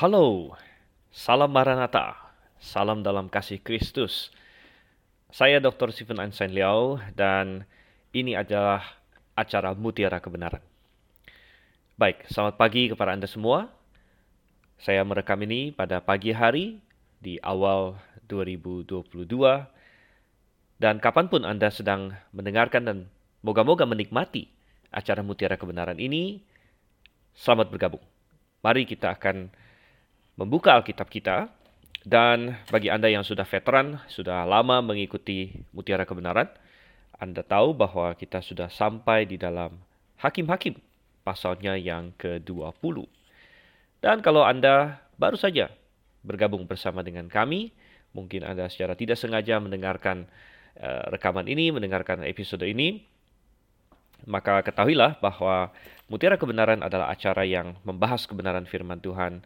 Halo, salam Maranatha, salam dalam kasih Kristus. Saya Dr. Stephen Einstein Liao dan ini adalah acara Mutiara Kebenaran. Baik, selamat pagi kepada Anda semua. Saya merekam ini pada pagi hari di awal 2022 dan kapan pun Anda sedang mendengarkan dan moga-moga menikmati acara Mutiara Kebenaran ini, selamat bergabung. Mari kita akan membuka Alkitab kita dan bagi Anda yang sudah veteran, sudah lama mengikuti Mutiara Kebenaran, Anda tahu bahwa kita sudah sampai di dalam Hakim-Hakim, pasalnya yang ke-20. Dan kalau Anda baru saja bergabung bersama dengan kami, mungkin Anda secara tidak sengaja mendengarkan uh, rekaman ini, mendengarkan episode ini, maka ketahuilah bahwa Mutiara Kebenaran adalah acara yang membahas kebenaran firman Tuhan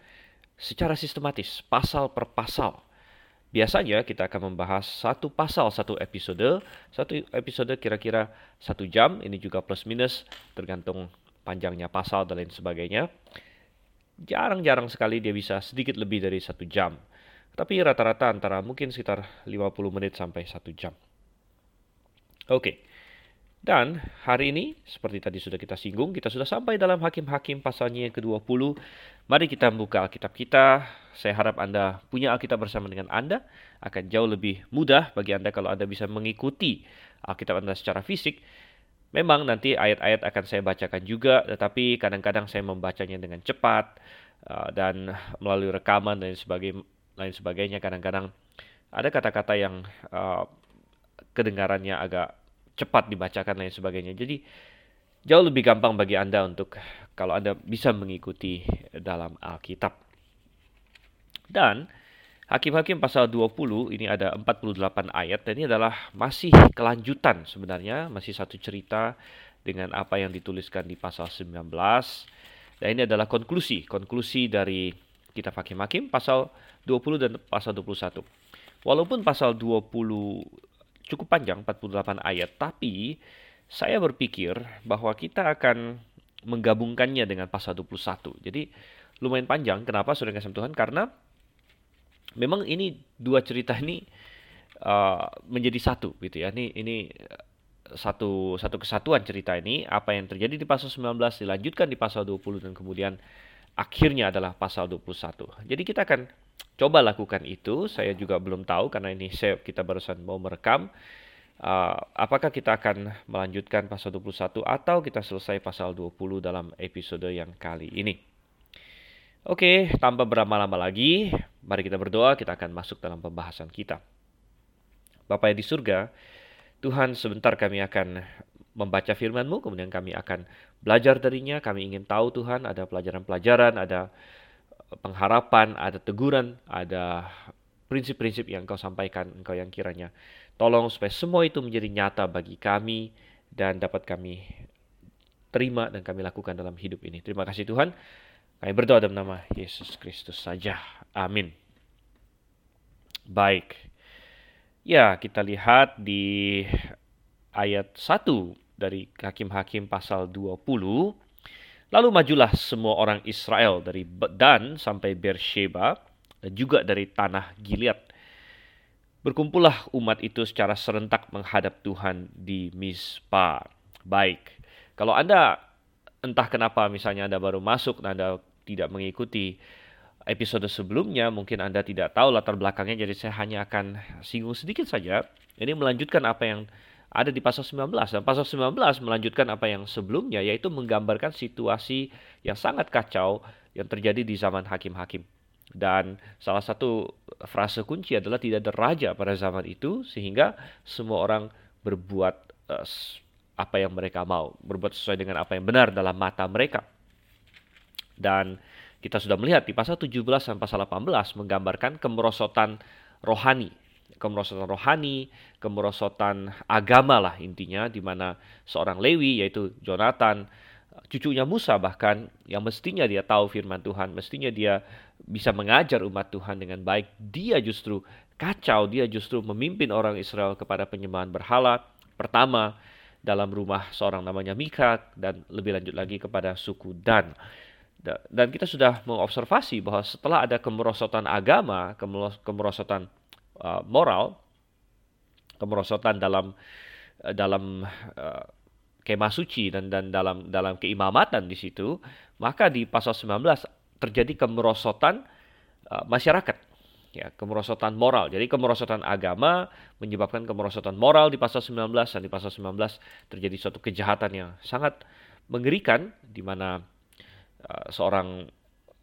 secara sistematis, pasal per pasal. Biasanya kita akan membahas satu pasal satu episode, satu episode kira-kira satu jam, ini juga plus minus tergantung panjangnya pasal dan lain sebagainya. Jarang-jarang sekali dia bisa sedikit lebih dari satu jam. Tapi rata-rata antara mungkin sekitar 50 menit sampai satu jam. Oke, okay. Dan hari ini, seperti tadi sudah kita singgung, kita sudah sampai dalam Hakim-Hakim pasalnya yang ke-20. Mari kita buka Alkitab kita. Saya harap Anda punya Alkitab bersama dengan Anda. Akan jauh lebih mudah bagi Anda kalau Anda bisa mengikuti Alkitab Anda secara fisik. Memang nanti ayat-ayat akan saya bacakan juga, tetapi kadang-kadang saya membacanya dengan cepat uh, dan melalui rekaman dan. Lain sebagainya kadang-kadang ada kata-kata yang uh, kedengarannya agak cepat dibacakan lain sebagainya. Jadi jauh lebih gampang bagi Anda untuk kalau Anda bisa mengikuti dalam Alkitab. Dan Hakim-Hakim pasal 20 ini ada 48 ayat dan ini adalah masih kelanjutan sebenarnya, masih satu cerita dengan apa yang dituliskan di pasal 19. Dan ini adalah konklusi, konklusi dari kitab Hakim-Hakim pasal 20 dan pasal 21. Walaupun pasal 20 cukup panjang 48 ayat, tapi saya berpikir bahwa kita akan menggabungkannya dengan pasal 21. Jadi lumayan panjang. Kenapa Saudara kasih Tuhan? Karena memang ini dua cerita ini uh, menjadi satu gitu ya. Ini ini satu satu kesatuan cerita ini apa yang terjadi di pasal 19 dilanjutkan di pasal 20 dan kemudian akhirnya adalah pasal 21. Jadi kita akan coba lakukan itu. Saya juga belum tahu karena ini saya kita barusan mau merekam. Uh, apakah kita akan melanjutkan pasal 21 atau kita selesai pasal 20 dalam episode yang kali ini. Oke, tanpa berlama-lama lagi, mari kita berdoa, kita akan masuk dalam pembahasan kita. Bapak yang di surga, Tuhan sebentar kami akan membaca firman-Mu, kemudian kami akan belajar darinya, kami ingin tahu Tuhan, ada pelajaran-pelajaran, ada pengharapan, ada teguran, ada prinsip-prinsip yang kau sampaikan, engkau yang kiranya. Tolong supaya semua itu menjadi nyata bagi kami dan dapat kami terima dan kami lakukan dalam hidup ini. Terima kasih Tuhan. Kami berdoa dalam nama Yesus Kristus saja. Amin. Baik. Ya, kita lihat di ayat 1 dari Hakim-Hakim pasal 20 Lalu majulah semua orang Israel dari Dan sampai Beersheba dan juga dari tanah Gilead. Berkumpullah umat itu secara serentak menghadap Tuhan di Mispa. Baik, kalau Anda entah kenapa misalnya Anda baru masuk dan Anda tidak mengikuti episode sebelumnya, mungkin Anda tidak tahu latar belakangnya, jadi saya hanya akan singgung sedikit saja. Ini melanjutkan apa yang ada di pasal 19 dan pasal 19 melanjutkan apa yang sebelumnya yaitu menggambarkan situasi yang sangat kacau yang terjadi di zaman hakim-hakim. Dan salah satu frase kunci adalah tidak ada raja pada zaman itu sehingga semua orang berbuat uh, apa yang mereka mau, berbuat sesuai dengan apa yang benar dalam mata mereka. Dan kita sudah melihat di pasal 17 dan pasal 18 menggambarkan kemerosotan rohani kemerosotan rohani, kemerosotan agama lah intinya di mana seorang Lewi yaitu Jonathan cucunya Musa bahkan yang mestinya dia tahu firman Tuhan, mestinya dia bisa mengajar umat Tuhan dengan baik, dia justru kacau, dia justru memimpin orang Israel kepada penyembahan berhala pertama dalam rumah seorang namanya Mika dan lebih lanjut lagi kepada suku Dan. Dan kita sudah mengobservasi bahwa setelah ada kemerosotan agama, kemerosotan uh, moral, kemerosotan dalam uh, dalam uh, kemah suci dan dan dalam dalam keimamatan di situ, maka di pasal 19 terjadi kemerosotan uh, masyarakat ya kemerosotan moral. Jadi kemerosotan agama menyebabkan kemerosotan moral di pasal 19 dan di pasal 19 terjadi suatu kejahatan yang sangat mengerikan di mana Eh, seorang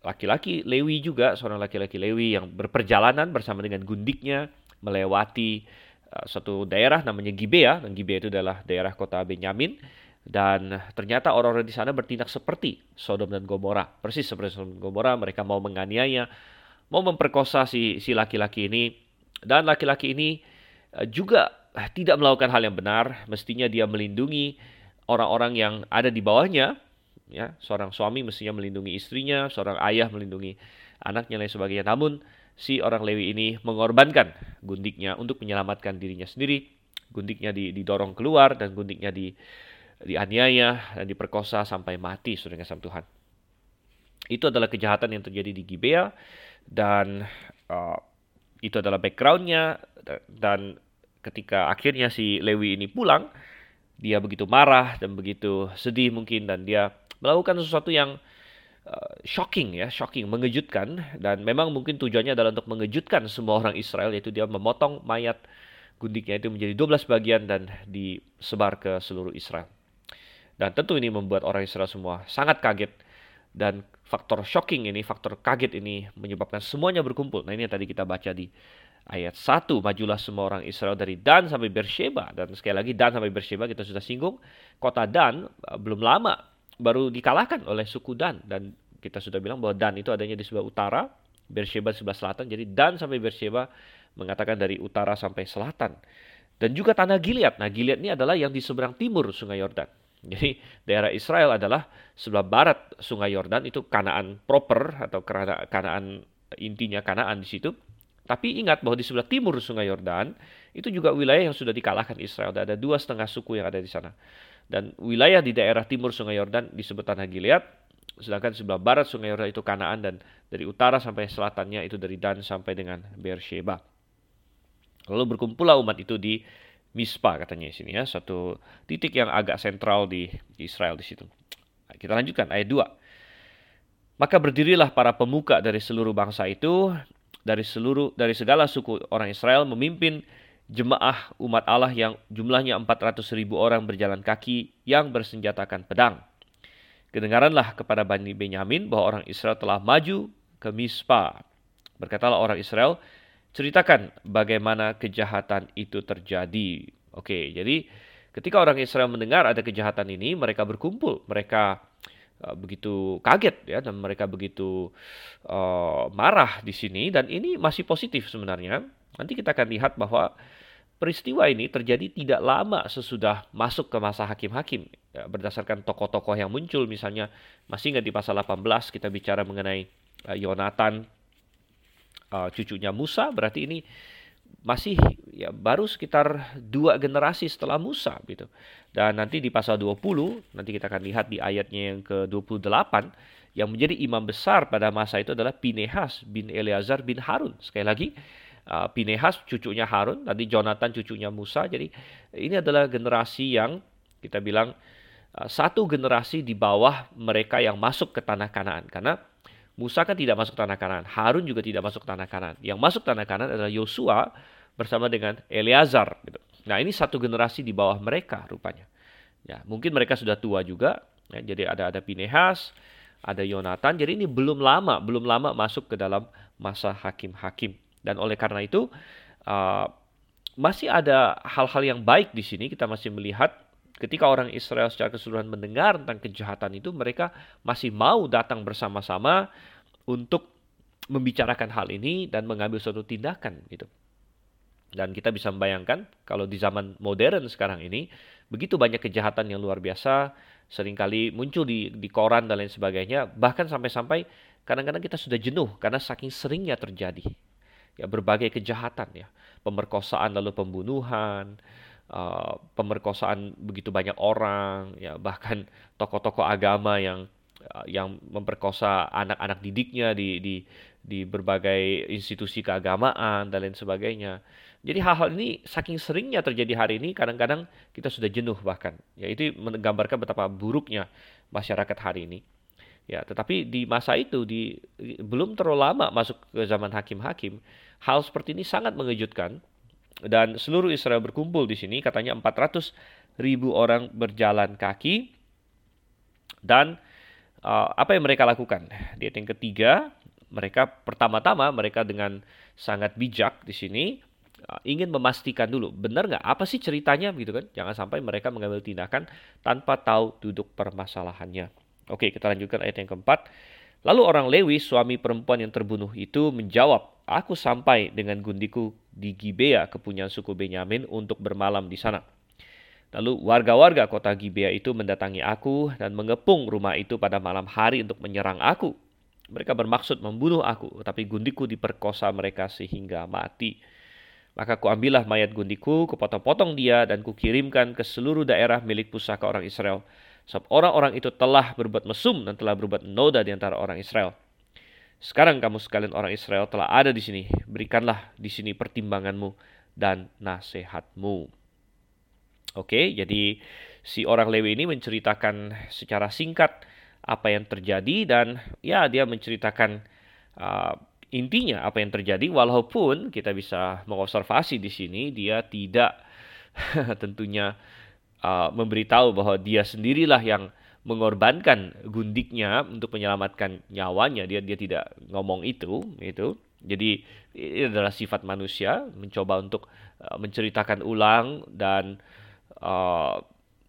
laki-laki Lewi juga, seorang laki-laki Lewi yang berperjalanan bersama dengan gundiknya melewati uh, suatu daerah namanya Gibea. Dan Gibea itu adalah daerah kota Benyamin. Dan ternyata orang-orang di sana bertindak seperti Sodom dan Gomora, persis seperti Sodom dan Gomora, mereka mau menganiaya, mau memperkosa si si laki-laki ini. Dan laki-laki ini uh, juga tidak melakukan hal yang benar, mestinya dia melindungi orang-orang yang ada di bawahnya ya seorang suami mestinya melindungi istrinya seorang ayah melindungi anaknya lain sebagainya. Namun si orang Lewi ini mengorbankan gundiknya untuk menyelamatkan dirinya sendiri. Gundiknya didorong keluar dan gundiknya di dianiaya dan diperkosa sampai mati saudara sama Tuhan. Itu adalah kejahatan yang terjadi di Gibea dan uh, itu adalah backgroundnya dan ketika akhirnya si Lewi ini pulang dia begitu marah dan begitu sedih mungkin dan dia melakukan sesuatu yang uh, shocking ya, shocking, mengejutkan dan memang mungkin tujuannya adalah untuk mengejutkan semua orang Israel yaitu dia memotong mayat gundiknya itu menjadi 12 bagian dan disebar ke seluruh Israel. Dan tentu ini membuat orang Israel semua sangat kaget dan faktor shocking ini, faktor kaget ini menyebabkan semuanya berkumpul. Nah ini yang tadi kita baca di ayat 1, majulah semua orang Israel dari Dan sampai Beersheba. Dan sekali lagi Dan sampai Beersheba kita sudah singgung, kota Dan eh, belum lama baru dikalahkan oleh suku Dan dan kita sudah bilang bahwa Dan itu adanya di sebelah utara, Beersheba di sebelah selatan. Jadi Dan sampai Beersheba mengatakan dari utara sampai selatan. Dan juga tanah Gilead. Nah, Gilead ini adalah yang di seberang timur Sungai Yordan. Jadi daerah Israel adalah sebelah barat Sungai Yordan itu Kanaan proper atau Kanaan intinya Kanaan di situ. Tapi ingat bahwa di sebelah timur Sungai Yordan itu juga wilayah yang sudah dikalahkan Israel. Ada dua setengah suku yang ada di sana. Dan wilayah di daerah timur Sungai Yordan disebut Tanah Gilead, sedangkan sebelah barat Sungai Yordan itu Kanaan dan dari utara sampai selatannya itu dari Dan sampai dengan Beersheba. Lalu berkumpullah umat itu di Mispa katanya di sini ya, satu titik yang agak sentral di Israel di situ. Kita lanjutkan ayat 2. Maka berdirilah para pemuka dari seluruh bangsa itu, dari seluruh dari segala suku orang Israel memimpin jemaah umat Allah yang jumlahnya 400 ribu orang berjalan kaki yang bersenjatakan pedang. Kedengaranlah kepada Bani Benyamin bahwa orang Israel telah maju ke Mispa. Berkatalah orang Israel, ceritakan bagaimana kejahatan itu terjadi. Oke, jadi ketika orang Israel mendengar ada kejahatan ini, mereka berkumpul. Mereka uh, begitu kaget ya dan mereka begitu uh, marah di sini dan ini masih positif sebenarnya. Nanti kita akan lihat bahwa Peristiwa ini terjadi tidak lama sesudah masuk ke masa hakim-hakim. Ya, berdasarkan tokoh-tokoh yang muncul, misalnya masih ingat di pasal 18 kita bicara mengenai uh, Yonatan, uh, cucunya Musa, berarti ini masih ya baru sekitar dua generasi setelah Musa gitu. Dan nanti di pasal 20, nanti kita akan lihat di ayatnya yang ke-28, yang menjadi imam besar pada masa itu adalah Pinehas bin Eleazar bin Harun. Sekali lagi, uh, Pinehas cucunya Harun, tadi Jonathan cucunya Musa. Jadi ini adalah generasi yang kita bilang uh, satu generasi di bawah mereka yang masuk ke tanah Kanaan karena Musa kan tidak masuk tanah Kanaan, Harun juga tidak masuk tanah Kanaan. Yang masuk tanah Kanaan adalah Yosua bersama dengan Eleazar. Gitu. Nah ini satu generasi di bawah mereka rupanya. Ya mungkin mereka sudah tua juga. Ya, jadi ada ada Pinehas, ada Yonatan. Jadi ini belum lama, belum lama masuk ke dalam masa hakim-hakim. Dan oleh karena itu uh, masih ada hal-hal yang baik di sini kita masih melihat ketika orang Israel secara keseluruhan mendengar tentang kejahatan itu mereka masih mau datang bersama-sama untuk membicarakan hal ini dan mengambil suatu tindakan gitu. Dan kita bisa membayangkan kalau di zaman modern sekarang ini begitu banyak kejahatan yang luar biasa sering kali muncul di di koran dan lain sebagainya bahkan sampai-sampai kadang-kadang kita sudah jenuh karena saking seringnya terjadi ya berbagai kejahatan ya pemerkosaan lalu pembunuhan uh, pemerkosaan begitu banyak orang ya bahkan tokoh-tokoh agama yang uh, yang memperkosa anak-anak didiknya di di di berbagai institusi keagamaan dan lain sebagainya. Jadi hal-hal ini saking seringnya terjadi hari ini kadang-kadang kita sudah jenuh bahkan. Ya itu menggambarkan betapa buruknya masyarakat hari ini. Ya, tetapi di masa itu di belum terlalu lama masuk ke zaman hakim-hakim, hal seperti ini sangat mengejutkan dan seluruh Israel berkumpul di sini katanya 400 ribu orang berjalan kaki dan uh, apa yang mereka lakukan? Di yang ketiga, mereka pertama-tama mereka dengan sangat bijak di sini uh, ingin memastikan dulu benar nggak apa sih ceritanya gitu kan? Jangan sampai mereka mengambil tindakan tanpa tahu duduk permasalahannya. Oke, kita lanjutkan ayat yang keempat. Lalu orang Lewi, suami perempuan yang terbunuh itu menjawab, Aku sampai dengan gundiku di Gibea, kepunyaan suku Benyamin, untuk bermalam di sana. Lalu warga-warga kota Gibea itu mendatangi aku dan mengepung rumah itu pada malam hari untuk menyerang aku. Mereka bermaksud membunuh aku, tapi gundiku diperkosa mereka sehingga mati. Maka kuambillah mayat gundiku, kupotong-potong dia, dan kukirimkan ke seluruh daerah milik pusaka orang Israel Sebab orang-orang itu telah berbuat mesum dan telah berbuat noda di antara orang Israel. Sekarang kamu sekalian orang Israel telah ada di sini. Berikanlah di sini pertimbanganmu dan nasihatmu. Oke, jadi si orang Lewi ini menceritakan secara singkat apa yang terjadi dan ya dia menceritakan uh, intinya apa yang terjadi walaupun kita bisa mengobservasi di sini dia tidak tentunya uh, memberitahu bahwa dia sendirilah yang mengorbankan gundiknya untuk menyelamatkan nyawanya. Dia dia tidak ngomong itu itu jadi ini adalah sifat manusia mencoba untuk uh, menceritakan ulang dan uh,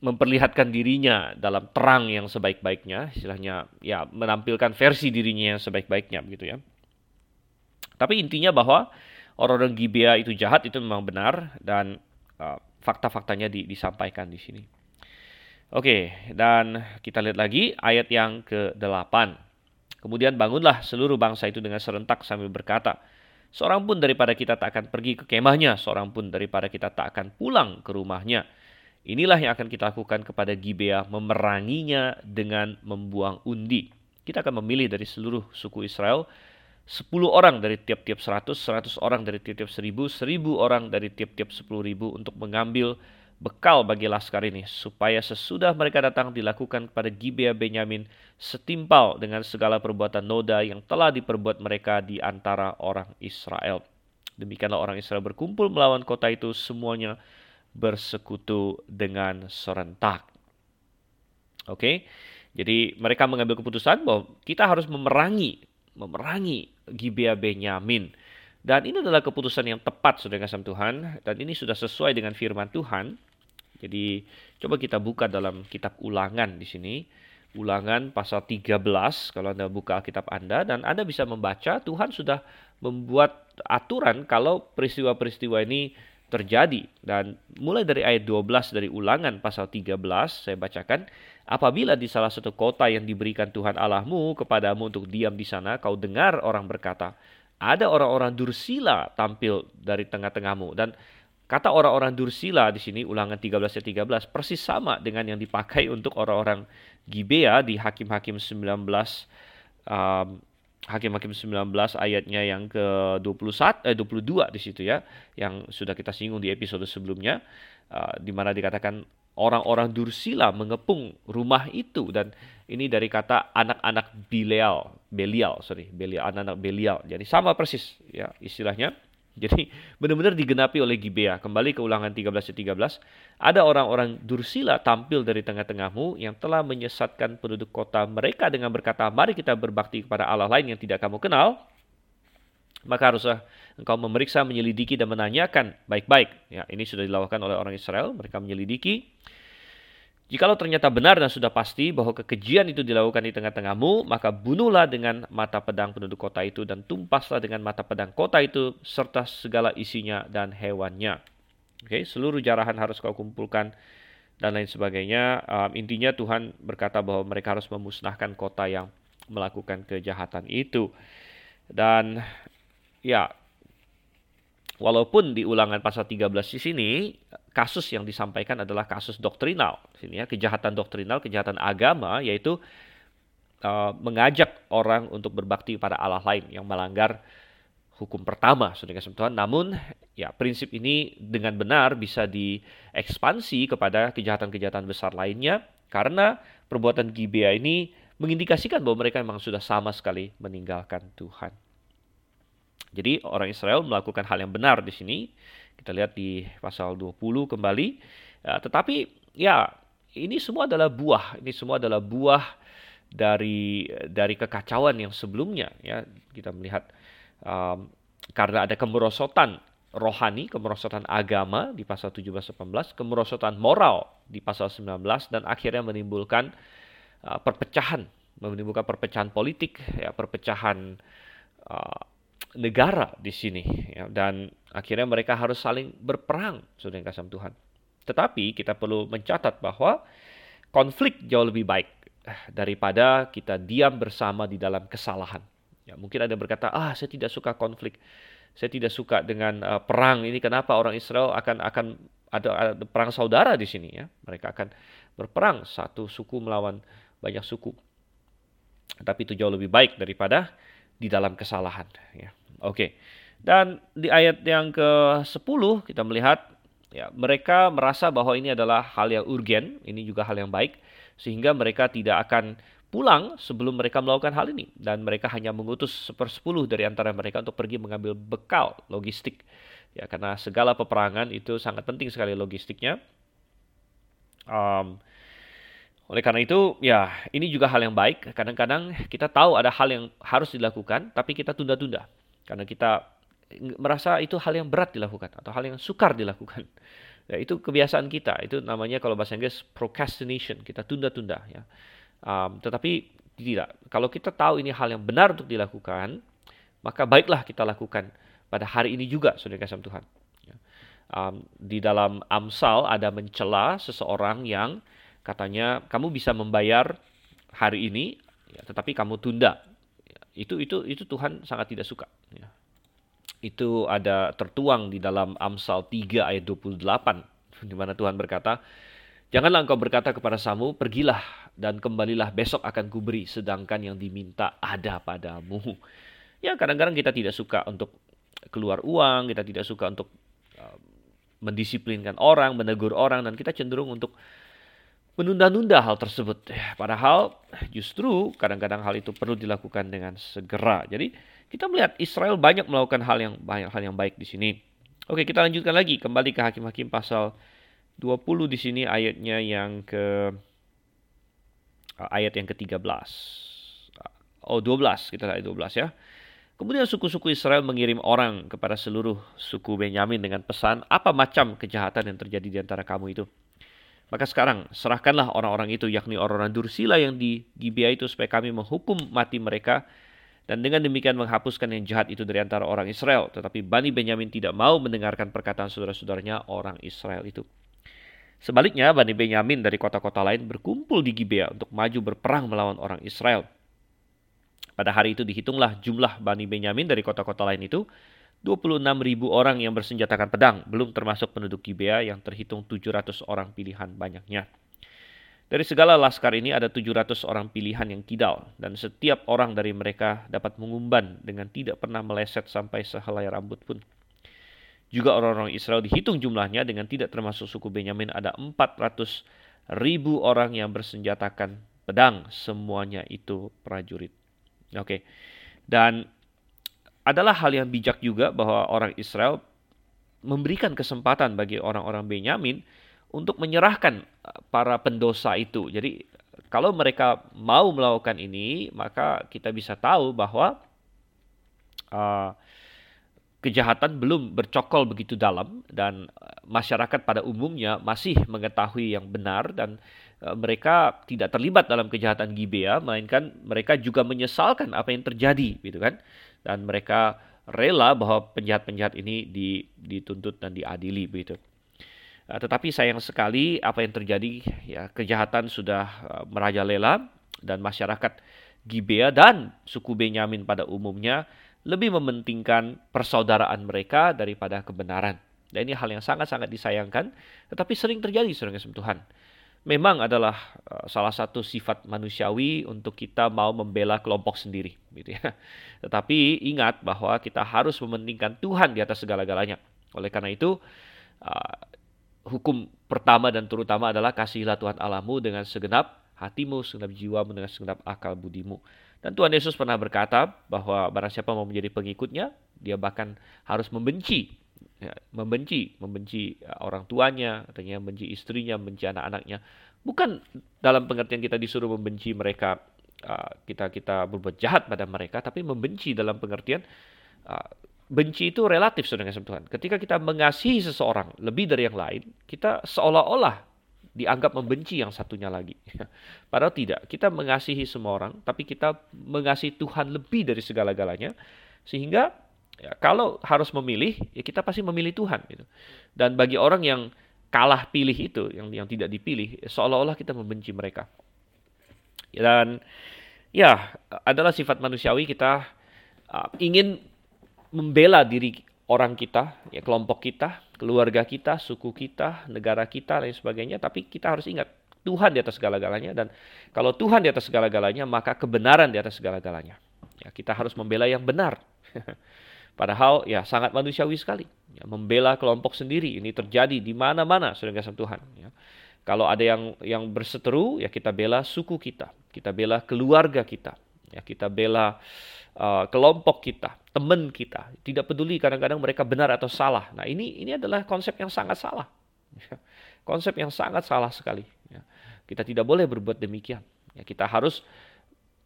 memperlihatkan dirinya dalam terang yang sebaik-baiknya. Istilahnya ya menampilkan versi dirinya yang sebaik-baiknya begitu ya. Tapi intinya bahwa orang-orang Gibea itu jahat itu memang benar. Dan uh, fakta-faktanya di, disampaikan di sini. Oke, dan kita lihat lagi ayat yang ke-8. Kemudian bangunlah seluruh bangsa itu dengan serentak sambil berkata, Seorang pun daripada kita tak akan pergi ke kemahnya, seorang pun daripada kita tak akan pulang ke rumahnya. Inilah yang akan kita lakukan kepada Gibea, memeranginya dengan membuang undi. Kita akan memilih dari seluruh suku Israel 10 orang dari tiap-tiap 100, 100 orang dari tiap-tiap 1000, 1000 orang dari tiap-tiap 10.000 untuk mengambil bekal bagi laskar ini supaya sesudah mereka datang dilakukan kepada Gibea Benyamin setimpal dengan segala perbuatan noda yang telah diperbuat mereka di antara orang Israel. Demikianlah orang Israel berkumpul melawan kota itu semuanya bersekutu dengan serentak. Oke. Jadi mereka mengambil keputusan bahwa kita harus memerangi memerangi Gibea Benyamin. Dan ini adalah keputusan yang tepat, saudara kasih Tuhan. Dan ini sudah sesuai dengan firman Tuhan. Jadi coba kita buka dalam kitab ulangan di sini. Ulangan pasal 13 kalau Anda buka kitab Anda. Dan Anda bisa membaca Tuhan sudah membuat aturan kalau peristiwa-peristiwa ini terjadi. Dan mulai dari ayat 12 dari ulangan pasal 13 saya bacakan. Apabila di salah satu kota yang diberikan Tuhan Allahmu kepadamu untuk diam di sana, kau dengar orang berkata, ada orang-orang dursila tampil dari tengah-tengahmu. Dan kata orang-orang dursila di sini ulangan 13 ayat 13 persis sama dengan yang dipakai untuk orang-orang Gibea di Hakim-Hakim 19 um, Hakim-hakim 19 ayatnya yang ke-21 eh 22 di situ ya yang sudah kita singgung di episode sebelumnya uh, di mana dikatakan orang-orang Dursila mengepung rumah itu dan ini dari kata anak-anak Belial, Belial sorry, Belial anak-anak Belial. Jadi sama persis ya istilahnya jadi benar-benar digenapi oleh Gibea. Kembali ke ulangan 13 13. Ada orang-orang Dursila tampil dari tengah-tengahmu yang telah menyesatkan penduduk kota mereka dengan berkata, mari kita berbakti kepada Allah lain yang tidak kamu kenal. Maka haruslah engkau memeriksa, menyelidiki, dan menanyakan baik-baik. Ya, ini sudah dilakukan oleh orang Israel. Mereka menyelidiki Jikalau ternyata benar dan sudah pasti bahwa kekejian itu dilakukan di tengah-tengahmu, maka bunuhlah dengan mata pedang penduduk kota itu dan tumpaslah dengan mata pedang kota itu serta segala isinya dan hewannya. Oke, okay, seluruh jarahan harus kau kumpulkan dan lain sebagainya. Um, intinya Tuhan berkata bahwa mereka harus memusnahkan kota yang melakukan kejahatan itu. Dan ya, walaupun di ulangan pasal 13 di sini kasus yang disampaikan adalah kasus doktrinal. Sini ya, kejahatan doktrinal, kejahatan agama yaitu uh, mengajak orang untuk berbakti pada Allah lain yang melanggar hukum pertama, saudara kasih Tuhan. Namun, ya prinsip ini dengan benar bisa diekspansi kepada kejahatan-kejahatan besar lainnya karena perbuatan Gibea ini mengindikasikan bahwa mereka memang sudah sama sekali meninggalkan Tuhan. Jadi orang Israel melakukan hal yang benar di sini. Kita lihat di pasal 20 kembali. Ya, tetapi ya ini semua adalah buah. Ini semua adalah buah dari dari kekacauan yang sebelumnya ya kita melihat um, karena ada kemerosotan rohani, kemerosotan agama di pasal 17-18, kemerosotan moral di pasal 19 dan akhirnya menimbulkan uh, perpecahan, menimbulkan perpecahan politik, ya perpecahan uh, negara di sini ya dan akhirnya mereka harus saling berperang saudara yang kasih Tuhan. Tetapi kita perlu mencatat bahwa konflik jauh lebih baik eh, daripada kita diam bersama di dalam kesalahan. Ya, mungkin ada berkata, ah saya tidak suka konflik, saya tidak suka dengan uh, perang ini. Kenapa orang Israel akan akan ada, ada perang saudara di sini ya? Mereka akan berperang satu suku melawan banyak suku. Tapi itu jauh lebih baik daripada di dalam kesalahan. Ya. Oke. Dan di ayat yang ke-10 kita melihat ya mereka merasa bahwa ini adalah hal yang urgen, ini juga hal yang baik sehingga mereka tidak akan pulang sebelum mereka melakukan hal ini. Dan mereka hanya mengutus sepersepuluh dari antara mereka untuk pergi mengambil bekal logistik. Ya karena segala peperangan itu sangat penting sekali logistiknya. Um, oleh karena itu ya ini juga hal yang baik. Kadang-kadang kita tahu ada hal yang harus dilakukan tapi kita tunda-tunda. Karena kita merasa itu hal yang berat dilakukan atau hal yang sukar dilakukan ya itu kebiasaan kita itu namanya kalau bahasa Inggris procrastination kita tunda-tunda ya Um, tetapi tidak. Kalau kita tahu ini hal yang benar untuk dilakukan, maka baiklah kita lakukan pada hari ini juga, saudara kasih Tuhan. Um, di dalam Amsal ada mencela seseorang yang katanya kamu bisa membayar hari ini, ya, tetapi kamu tunda. Ya, itu itu itu Tuhan sangat tidak suka. Ya. Itu ada tertuang di dalam Amsal 3 ayat 28 di mana Tuhan berkata, Janganlah engkau berkata kepada Samu, pergilah dan kembalilah besok akan kuberi, sedangkan yang diminta ada padamu. Ya kadang-kadang kita tidak suka untuk keluar uang, kita tidak suka untuk uh, mendisiplinkan orang, menegur orang, dan kita cenderung untuk menunda-nunda hal tersebut. Padahal justru kadang-kadang hal itu perlu dilakukan dengan segera. Jadi kita melihat Israel banyak melakukan hal yang banyak hal yang baik di sini. Oke, kita lanjutkan lagi kembali ke Hakim-hakim pasal 20 di sini ayatnya yang ke uh, ayat yang ke-13. Oh, 12, kita lihat 12 ya. Kemudian suku-suku Israel mengirim orang kepada seluruh suku Benyamin dengan pesan, apa macam kejahatan yang terjadi di antara kamu itu? Maka sekarang serahkanlah orang-orang itu, yakni orang-orang Dursila yang di Gibea itu, supaya kami menghukum mati mereka, dan dengan demikian menghapuskan yang jahat itu dari antara orang Israel. Tetapi Bani Benyamin tidak mau mendengarkan perkataan saudara-saudaranya orang Israel itu. Sebaliknya, Bani Benyamin dari kota-kota lain berkumpul di Gibea untuk maju berperang melawan orang Israel. Pada hari itu dihitunglah jumlah Bani Benyamin dari kota-kota lain itu 26 ribu orang yang bersenjatakan pedang, belum termasuk penduduk Gibea yang terhitung 700 orang pilihan banyaknya. Dari segala laskar ini ada 700 orang pilihan yang kidal, dan setiap orang dari mereka dapat mengumban dengan tidak pernah meleset sampai sehelai rambut pun. Juga orang-orang Israel dihitung jumlahnya dengan tidak termasuk suku Benyamin ada 400 ribu orang yang bersenjatakan pedang. Semuanya itu prajurit. Oke. Dan adalah hal yang bijak juga bahwa orang Israel memberikan kesempatan bagi orang-orang Benyamin untuk menyerahkan uh, para pendosa itu. Jadi kalau mereka mau melakukan ini, maka kita bisa tahu bahwa uh, kejahatan belum bercokol begitu dalam dan eh, masyarakat pada umumnya masih mengetahui yang benar dan mereka tidak terlibat dalam kejahatan Gibea melainkan mereka juga menyesalkan apa yang terjadi gitu kan dan mereka rela bahwa penjahat-penjahat ini dituntut dan diadili begitu. Uh, tetapi sayang sekali apa yang terjadi ya kejahatan sudah uh, merajalela dan masyarakat Gibea dan suku Benyamin pada umumnya lebih mementingkan persaudaraan mereka daripada kebenaran. Dan ini hal yang sangat-sangat disayangkan, tetapi sering terjadi saudara Tuhan. memang adalah uh, salah satu sifat manusiawi untuk kita mau membela kelompok sendiri, gitu ya. Tetapi ingat bahwa kita harus mementingkan Tuhan di atas segala-galanya. Oleh karena itu, hukum pertama dan terutama adalah kasihilah Tuhan Allahmu dengan segenap hatimu, segenap jiwamu, dengan segenap akal budimu. Dan Tuhan Yesus pernah berkata bahwa barang siapa mau menjadi pengikutnya, dia bahkan harus membenci, ya, membenci, membenci uh, orang tuanya, artinya membenci istrinya, membenci anak-anaknya. Bukan dalam pengertian kita disuruh membenci mereka, uh, kita kita berbuat jahat pada mereka, tapi membenci dalam pengertian uh, benci itu relatif saudara Tuhan. Ketika kita mengasihi seseorang lebih dari yang lain, kita seolah-olah dianggap membenci yang satunya lagi. Padahal tidak, kita mengasihi semua orang, tapi kita mengasihi Tuhan lebih dari segala-galanya, sehingga ya, kalau harus memilih, ya kita pasti memilih Tuhan. Gitu. Dan bagi orang yang kalah pilih itu, yang yang tidak dipilih, seolah-olah kita membenci mereka. Dan ya adalah sifat manusiawi kita uh, ingin membela diri orang kita, ya kelompok kita, keluarga kita, suku kita, negara kita, dan sebagainya. Tapi kita harus ingat, Tuhan di atas segala-galanya. Dan kalau Tuhan di atas segala-galanya, maka kebenaran di atas segala-galanya. Ya, kita harus membela yang benar. Padahal ya sangat manusiawi sekali. Ya, membela kelompok sendiri ini terjadi di mana-mana sudah kasih Tuhan. Ya. Kalau ada yang yang berseteru ya kita bela suku kita, kita bela keluarga kita, ya kita bela uh, kelompok kita, teman kita. Tidak peduli kadang-kadang mereka benar atau salah. Nah ini ini adalah konsep yang sangat salah. konsep yang sangat salah sekali. Ya. Kita tidak boleh berbuat demikian. Ya, kita harus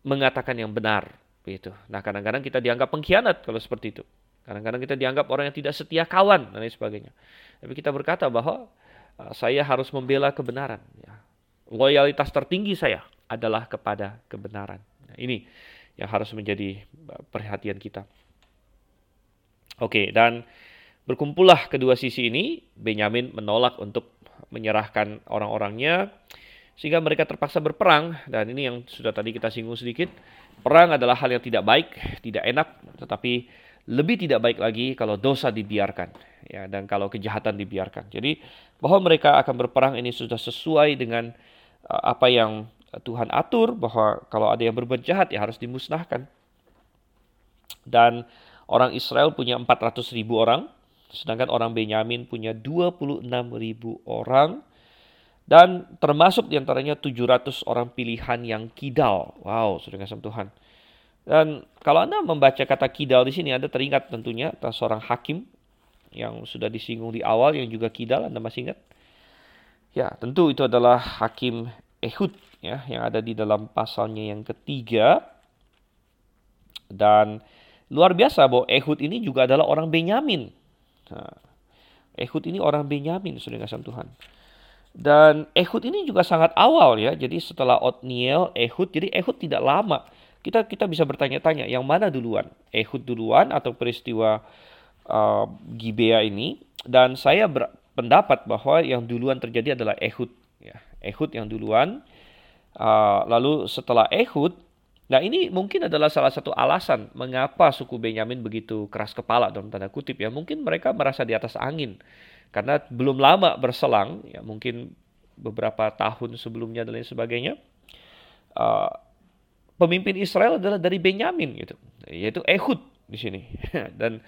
mengatakan yang benar. Begitu. Nah kadang-kadang kita dianggap pengkhianat kalau seperti itu. Kadang-kadang kita dianggap orang yang tidak setia kawan dan lain sebagainya. Tapi kita berkata bahwa uh, saya harus membela kebenaran. Ya. Loyalitas tertinggi saya adalah kepada kebenaran. Nah, ini yang harus menjadi uh, perhatian kita. Oke, dan berkumpullah kedua sisi ini, Benyamin menolak untuk menyerahkan orang-orangnya sehingga mereka terpaksa berperang dan ini yang sudah tadi kita singgung sedikit. Perang adalah hal yang tidak baik, tidak enak, tetapi lebih tidak baik lagi kalau dosa dibiarkan ya dan kalau kejahatan dibiarkan. Jadi bahwa mereka akan berperang ini sudah sesuai dengan uh, apa yang Tuhan atur bahwa kalau ada yang berbuat jahat ya harus dimusnahkan. Dan Orang Israel punya 400 ribu orang, sedangkan orang Benyamin punya 26 ribu orang. Dan termasuk di antaranya 700 orang pilihan yang kidal. Wow, sudah kasih Tuhan. Dan kalau Anda membaca kata kidal di sini, Anda teringat tentunya atas seorang hakim yang sudah disinggung di awal yang juga kidal, Anda masih ingat? Ya, tentu itu adalah hakim Ehud ya yang ada di dalam pasalnya yang ketiga. Dan Luar biasa bahwa Ehud ini juga adalah orang Benyamin. Nah, Ehud ini orang Benyamin, sudah kasih Tuhan. Dan Ehud ini juga sangat awal ya. Jadi setelah Otniel, Ehud, jadi Ehud tidak lama. Kita kita bisa bertanya-tanya, yang mana duluan? Ehud duluan atau peristiwa uh, Gibea ini? Dan saya berpendapat bahwa yang duluan terjadi adalah Ehud. Ya, Ehud yang duluan. Uh, lalu setelah Ehud, Nah ini mungkin adalah salah satu alasan mengapa suku Benyamin begitu keras kepala dalam tanda kutip ya. Mungkin mereka merasa di atas angin karena belum lama berselang ya mungkin beberapa tahun sebelumnya dan lain sebagainya. Uh, pemimpin Israel adalah dari Benyamin gitu, yaitu Ehud di sini dan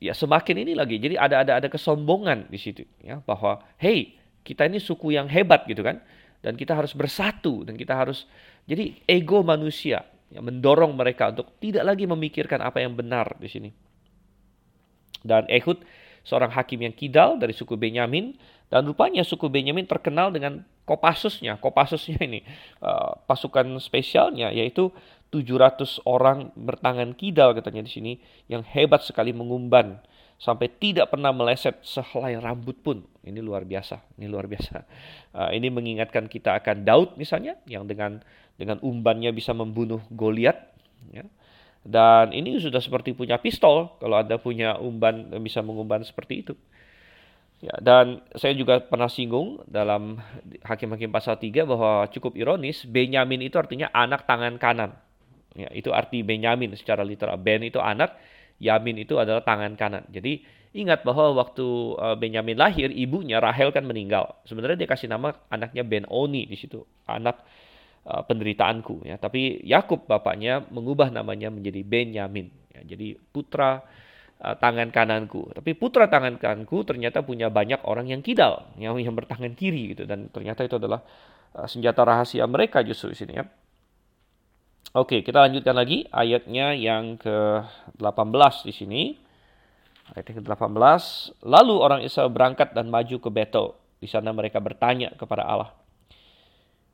ya semakin ini lagi. Jadi ada ada ada kesombongan di situ ya bahwa hey kita ini suku yang hebat gitu kan dan kita harus bersatu dan kita harus jadi ego manusia yang mendorong mereka untuk tidak lagi memikirkan apa yang benar di sini. Dan Ehud seorang hakim yang kidal dari suku Benyamin dan rupanya suku Benyamin terkenal dengan Kopasusnya. Kopasusnya ini uh, pasukan spesialnya yaitu 700 orang bertangan kidal katanya di sini yang hebat sekali mengumban sampai tidak pernah meleset sehelai rambut pun. Ini luar biasa, ini luar biasa. Uh, ini mengingatkan kita akan Daud misalnya yang dengan dengan umbannya bisa membunuh Goliat. Ya. Dan ini sudah seperti punya pistol kalau Anda punya umban bisa mengumban seperti itu. Ya, dan saya juga pernah singgung dalam Hakim-Hakim pasal 3 bahwa cukup ironis Benyamin itu artinya anak tangan kanan. Ya, itu arti Benyamin secara literal. Ben itu anak, Yamin itu adalah tangan kanan. Jadi Ingat bahwa waktu uh, Benyamin lahir, ibunya Rahel kan meninggal. Sebenarnya dia kasih nama anaknya Ben-Oni di situ, anak uh, penderitaanku. Ya. Tapi Yakub bapaknya mengubah namanya menjadi Benyamin. Ya. Jadi putra uh, tangan kananku. Tapi putra tangan kananku ternyata punya banyak orang yang kidal, yang, bertangan kiri gitu. Dan ternyata itu adalah senjata rahasia mereka justru di sini ya. Oke, kita lanjutkan lagi ayatnya yang ke-18 di sini. Ayat yang ke-18, lalu orang Israel berangkat dan maju ke Betel. Di sana mereka bertanya kepada Allah,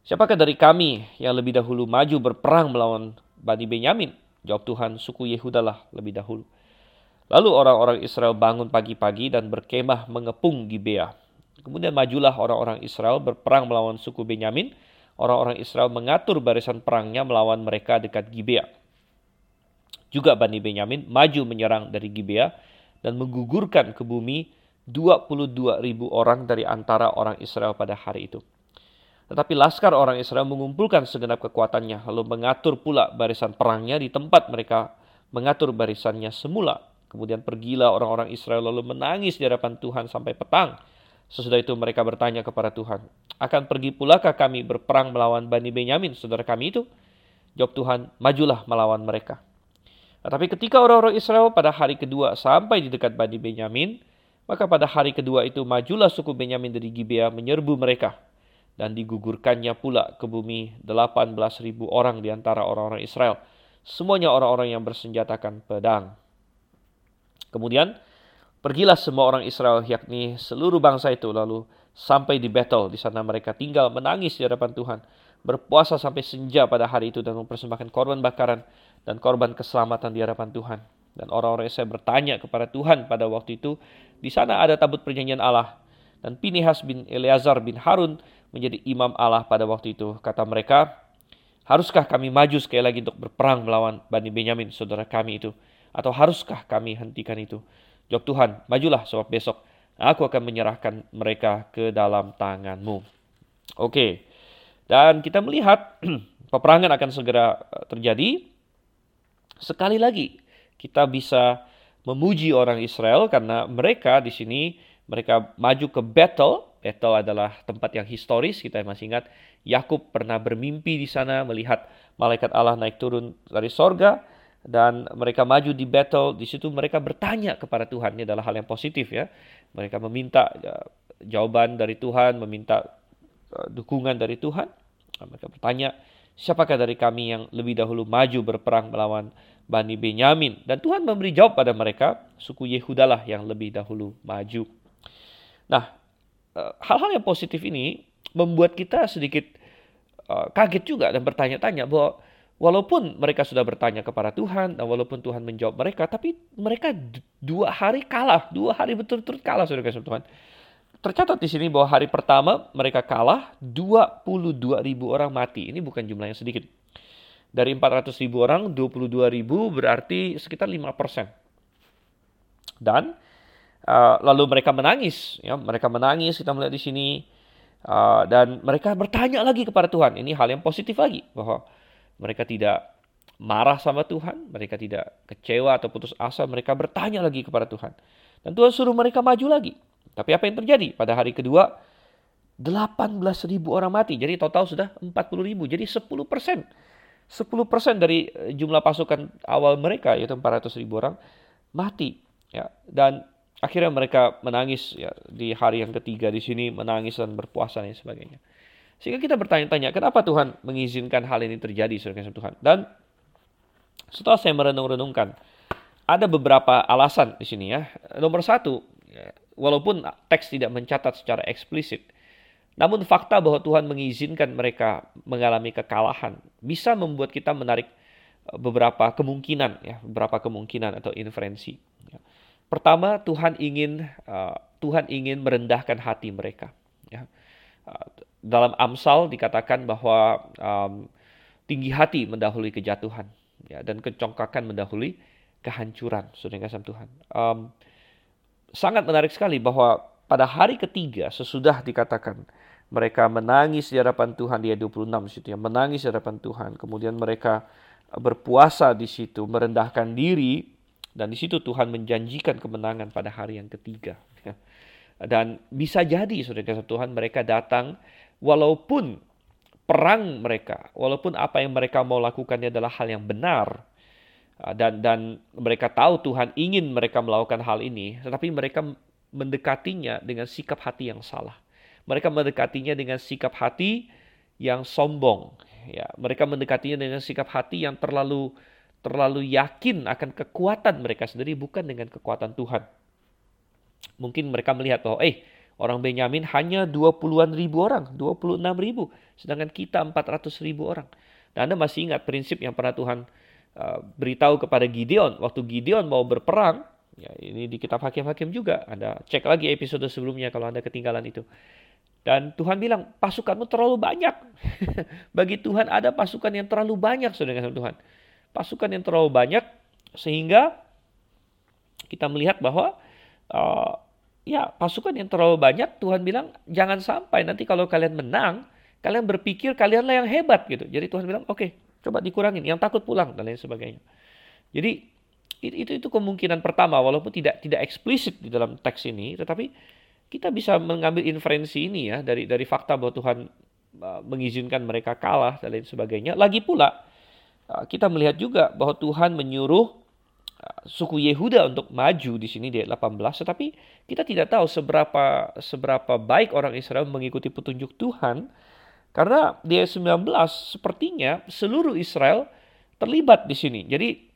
Siapakah dari kami yang lebih dahulu maju berperang melawan Bani Benyamin? Jawab Tuhan, suku Yehuda lah lebih dahulu. Lalu orang-orang Israel bangun pagi-pagi dan berkemah mengepung Gibea. Kemudian majulah orang-orang Israel berperang melawan suku Benyamin. Orang-orang Israel mengatur barisan perangnya melawan mereka dekat Gibea. Juga Bani Benyamin maju menyerang dari Gibea dan menggugurkan ke bumi 22 ribu orang dari antara orang Israel pada hari itu. Tetapi laskar orang Israel mengumpulkan segenap kekuatannya, lalu mengatur pula barisan perangnya di tempat mereka mengatur barisannya semula. Kemudian pergilah orang-orang Israel lalu menangis di hadapan Tuhan sampai petang. Sesudah itu mereka bertanya kepada Tuhan, akan pergi pulakah kami berperang melawan Bani Benyamin, saudara kami itu? Jawab Tuhan, majulah melawan mereka. Nah, tapi ketika orang-orang Israel pada hari kedua sampai di dekat Bani Benyamin, maka pada hari kedua itu majulah suku Benyamin dari Gibea menyerbu mereka. Dan digugurkannya pula ke bumi 18 ribu orang di antara orang-orang Israel. Semuanya orang-orang yang bersenjatakan pedang. Kemudian pergilah semua orang Israel yakni seluruh bangsa itu lalu sampai di Bethel. Di sana mereka tinggal menangis di hadapan Tuhan. Berpuasa sampai senja pada hari itu dan mempersembahkan korban bakaran dan korban keselamatan di hadapan Tuhan. Dan orang-orang Israel bertanya kepada Tuhan pada waktu itu, di sana ada tabut perjanjian Allah. Dan Pinihas bin Eleazar bin Harun menjadi imam Allah pada waktu itu. Kata mereka, haruskah kami maju sekali lagi untuk berperang melawan Bani Benyamin, saudara kami itu? Atau haruskah kami hentikan itu? Jawab Tuhan, majulah sebab besok aku akan menyerahkan mereka ke dalam tanganmu. Oke, dan kita melihat peperangan akan segera terjadi Sekali lagi, kita bisa memuji orang Israel karena mereka di sini mereka maju ke Bethel. Bethel adalah tempat yang historis, kita masih ingat Yakub pernah bermimpi di sana melihat malaikat Allah naik turun dari sorga dan mereka maju di Bethel. Di situ mereka bertanya kepada Tuhan. Ini adalah hal yang positif ya. Mereka meminta ya, jawaban dari Tuhan, meminta uh, dukungan dari Tuhan. Mereka bertanya, siapakah dari kami yang lebih dahulu maju berperang melawan Bani Benyamin? Dan Tuhan memberi jawab pada mereka, suku Yehudalah yang lebih dahulu maju. Nah, eh, hal-hal yang positif ini membuat kita sedikit uh, kaget juga dan bertanya-tanya bahwa walaupun mereka sudah bertanya kepada Tuhan dan walaupun Tuhan menjawab mereka, tapi mereka dua hari kalah, dua hari betul-betul kalah saudara Tuhan. Tercatat di sini bahwa hari pertama mereka kalah 22 ribu orang mati. Ini bukan jumlah yang sedikit. Dari 400 ribu orang, 22 ribu berarti sekitar 5 persen. Dan uh, lalu mereka menangis. Ya, mereka menangis, kita melihat di sini. Uh, dan mereka bertanya lagi kepada Tuhan. Ini hal yang positif lagi. Bahwa mereka tidak marah sama Tuhan. Mereka tidak kecewa atau putus asa. Mereka bertanya lagi kepada Tuhan. Dan Tuhan suruh mereka maju lagi. Tapi apa yang terjadi? Pada hari kedua, 18 ribu orang mati. Jadi total sudah 40 ribu. Jadi 10 persen. 10 persen dari eh, jumlah pasukan awal mereka, yaitu 400 ribu orang, mati. Ya, dan akhirnya mereka menangis ya, di hari yang ketiga di sini, menangis dan berpuasa dan sebagainya. Sehingga kita bertanya-tanya, kenapa Tuhan mengizinkan hal ini terjadi, saudara Tuhan? Dan setelah saya merenung-renungkan, ada beberapa alasan di sini ya. Nomor satu, ya, walaupun teks tidak mencatat secara eksplisit, namun fakta bahwa Tuhan mengizinkan mereka mengalami kekalahan bisa membuat kita menarik eh, beberapa kemungkinan ya, beberapa kemungkinan atau inferensi. Ya. Pertama, Tuhan ingin uh, Tuhan ingin merendahkan hati mereka. Ya. Dalam Amsal dikatakan bahwa um, tinggi hati mendahului kejatuhan, ya, dan kecongkakan mendahului kehancuran. Sudah kasih Tuhan. Um, sangat menarik sekali bahwa pada hari ketiga sesudah dikatakan mereka menangis di hadapan Tuhan di ayat 26 situ ya menangis di hadapan Tuhan kemudian mereka berpuasa di situ merendahkan diri Dan di situ Tuhan menjanjikan kemenangan pada hari yang ketiga. Dan bisa jadi saudara Tuhan mereka datang walaupun perang mereka, walaupun apa yang mereka mau lakukannya adalah hal yang benar, ah, dan dan mereka tahu Tuhan ingin mereka melakukan hal ini, tetapi mereka mendekatinya dengan sikap hati yang salah. Mereka mendekatinya dengan sikap hati yang sombong. Ya, mereka mendekatinya dengan sikap hati yang terlalu terlalu yakin akan kekuatan mereka sendiri bukan dengan kekuatan Tuhan. Mungkin mereka melihat bahwa eh orang Benyamin hanya 20-an ribu orang, 26 ribu, sedangkan kita 400 ribu orang. Dan Anda masih ingat prinsip yang pernah Tuhan uh, beritahu kepada Gideon waktu Gideon mau berperang, ya ini di kitab Hakim-Hakim juga, Anda cek lagi episode sebelumnya kalau Anda ketinggalan itu. Dan Tuhan bilang, pasukanmu terlalu banyak. Bagi Tuhan ada pasukan yang terlalu banyak, saudara Tuhan pasukan yang terlalu banyak sehingga kita melihat bahwa uh, ya pasukan yang terlalu banyak Tuhan bilang jangan sampai nanti kalau kalian menang kalian berpikir kalianlah yang hebat gitu. Jadi Tuhan bilang oke okay, coba dikurangin yang takut pulang dan lain sebagainya. Jadi itu itu kemungkinan pertama walaupun tidak tidak eksplisit di dalam teks ini tetapi kita bisa mengambil inferensi ini ya dari dari fakta bahwa Tuhan uh, mengizinkan mereka kalah dan lain sebagainya. Lagi pula Ah, kita melihat juga bahwa Tuhan menyuruh suku Yehuda untuk maju di sini di ayat 18 tetapi kita tidak tahu seberapa seberapa baik orang Israel mengikuti petunjuk Tuhan karena di ayat 19 sepertinya seluruh Israel terlibat di sini. Jadi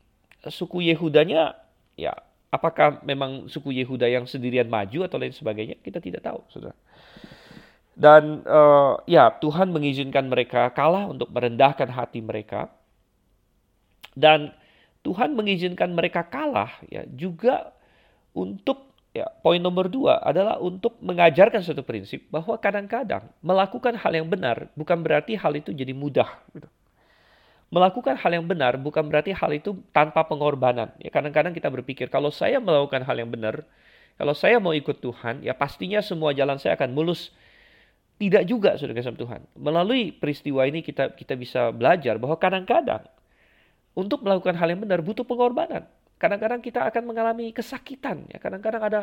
suku Yehudanya ya apakah memang suku Yehuda yang sendirian maju atau lain sebagainya kita tidak tahu, Saudara. Dan uh, ya Tuhan mengizinkan mereka kalah untuk merendahkan hati mereka dan Tuhan mengizinkan mereka kalah ya juga untuk ya poin nomor dua adalah untuk mengajarkan suatu prinsip bahwa kadang-kadang melakukan hal yang benar bukan berarti hal itu jadi mudah. Gitu. Melakukan hal yang benar bukan berarti hal itu tanpa pengorbanan. Ya kadang-kadang kita berpikir kalau saya melakukan hal yang benar, kalau saya mau ikut Tuhan, ya pastinya semua jalan saya akan mulus. Tidak juga, sudah kasih Tuhan. Melalui peristiwa ini kita kita bisa belajar bahwa kadang-kadang untuk melakukan hal yang benar butuh pengorbanan. Kadang-kadang kita akan mengalami kesakitan. Ya. Kadang-kadang ada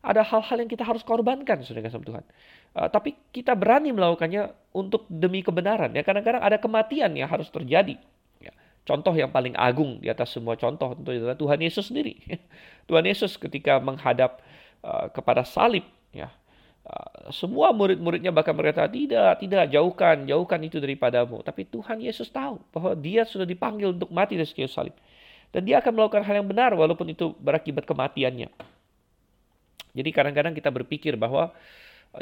ada hal-hal yang kita harus korbankan, saudara sama Tuhan. Uh, tapi kita berani melakukannya untuk demi kebenaran. Ya kadang-kadang ada kematian yang harus terjadi. Ya. Contoh yang paling agung di atas semua contoh tentu adalah Tuhan Yesus sendiri. Tuhan Yesus ketika menghadap uh, kepada salib, ya semua murid-muridnya bahkan berkata, tidak, tidak, jauhkan, jauhkan itu daripadamu. Tapi Tuhan Yesus tahu bahwa dia sudah dipanggil untuk mati di kayu salib. Dan dia akan melakukan hal yang benar walaupun itu berakibat kematiannya. Jadi kadang-kadang kita berpikir bahwa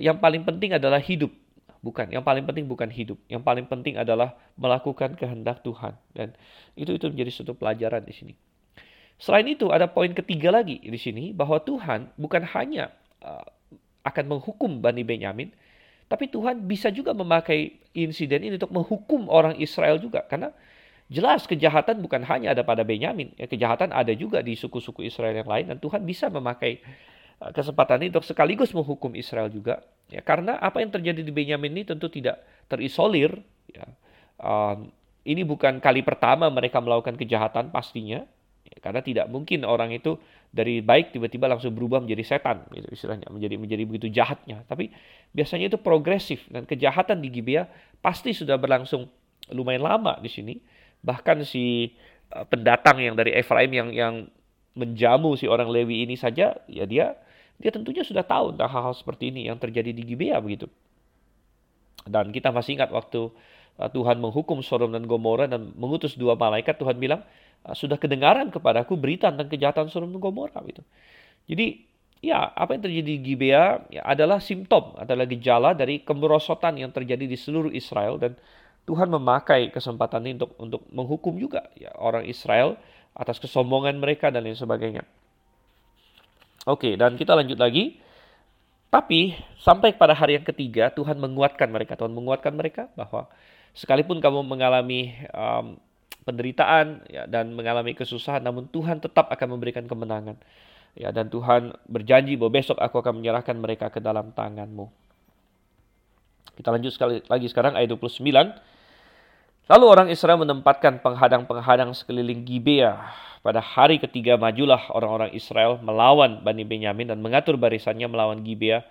yang paling penting adalah hidup. Bukan, yang paling penting bukan hidup. Yang paling penting adalah melakukan kehendak Tuhan. Dan itu itu menjadi suatu pelajaran di sini. Selain itu ada poin ketiga lagi di sini bahwa Tuhan bukan hanya uh, akan menghukum Bani Benyamin, tapi Tuhan bisa juga memakai insiden ini untuk menghukum orang Israel juga karena jelas kejahatan bukan hanya ada pada Benyamin, ya, kejahatan ada juga di suku-suku Israel yang lain dan Tuhan bisa memakai uh, kesempatan ini untuk sekaligus menghukum Israel juga. Ya, karena apa yang terjadi di Benyamin ini tentu tidak terisolir. Ya. Um, ini bukan kali pertama mereka melakukan kejahatan pastinya, ya, karena tidak mungkin orang itu dari baik tiba-tiba langsung berubah menjadi setan gitu istilahnya menjadi menjadi begitu jahatnya. Tapi biasanya itu progresif dan kejahatan di Gibea pasti sudah berlangsung lumayan lama di sini. Bahkan si uh, pendatang yang dari Efraim yang yang menjamu si orang Lewi ini saja ya dia dia tentunya sudah tahu tentang hal-hal seperti ini yang terjadi di Gibea begitu. Dan kita masih ingat waktu uh, Tuhan menghukum Sodom dan Gomora dan mengutus dua malaikat Tuhan bilang sudah kedengaran kepadaku berita tentang kejahatan Sodom dan Gomora gitu. Jadi ya apa yang terjadi di Gibea ya, adalah simptom, adalah gejala dari kemerosotan yang terjadi di seluruh Israel dan Tuhan memakai kesempatan ini untuk untuk menghukum juga ya orang Israel atas kesombongan mereka dan lain sebagainya. Oke, dan kita lanjut lagi. Tapi sampai pada hari yang ketiga Tuhan menguatkan mereka, Tuhan menguatkan mereka bahwa sekalipun kamu mengalami um, penderitaan ya, dan mengalami kesusahan, namun Tuhan tetap akan memberikan kemenangan. Ya, dan Tuhan berjanji bahwa besok aku akan menyerahkan mereka ke dalam tanganmu. Kita lanjut sekali lagi sekarang ayat 29. Lalu orang Israel menempatkan penghadang-penghadang sekeliling Gibea. Pada hari ketiga majulah orang-orang Israel melawan Bani Benyamin dan mengatur barisannya melawan Gibea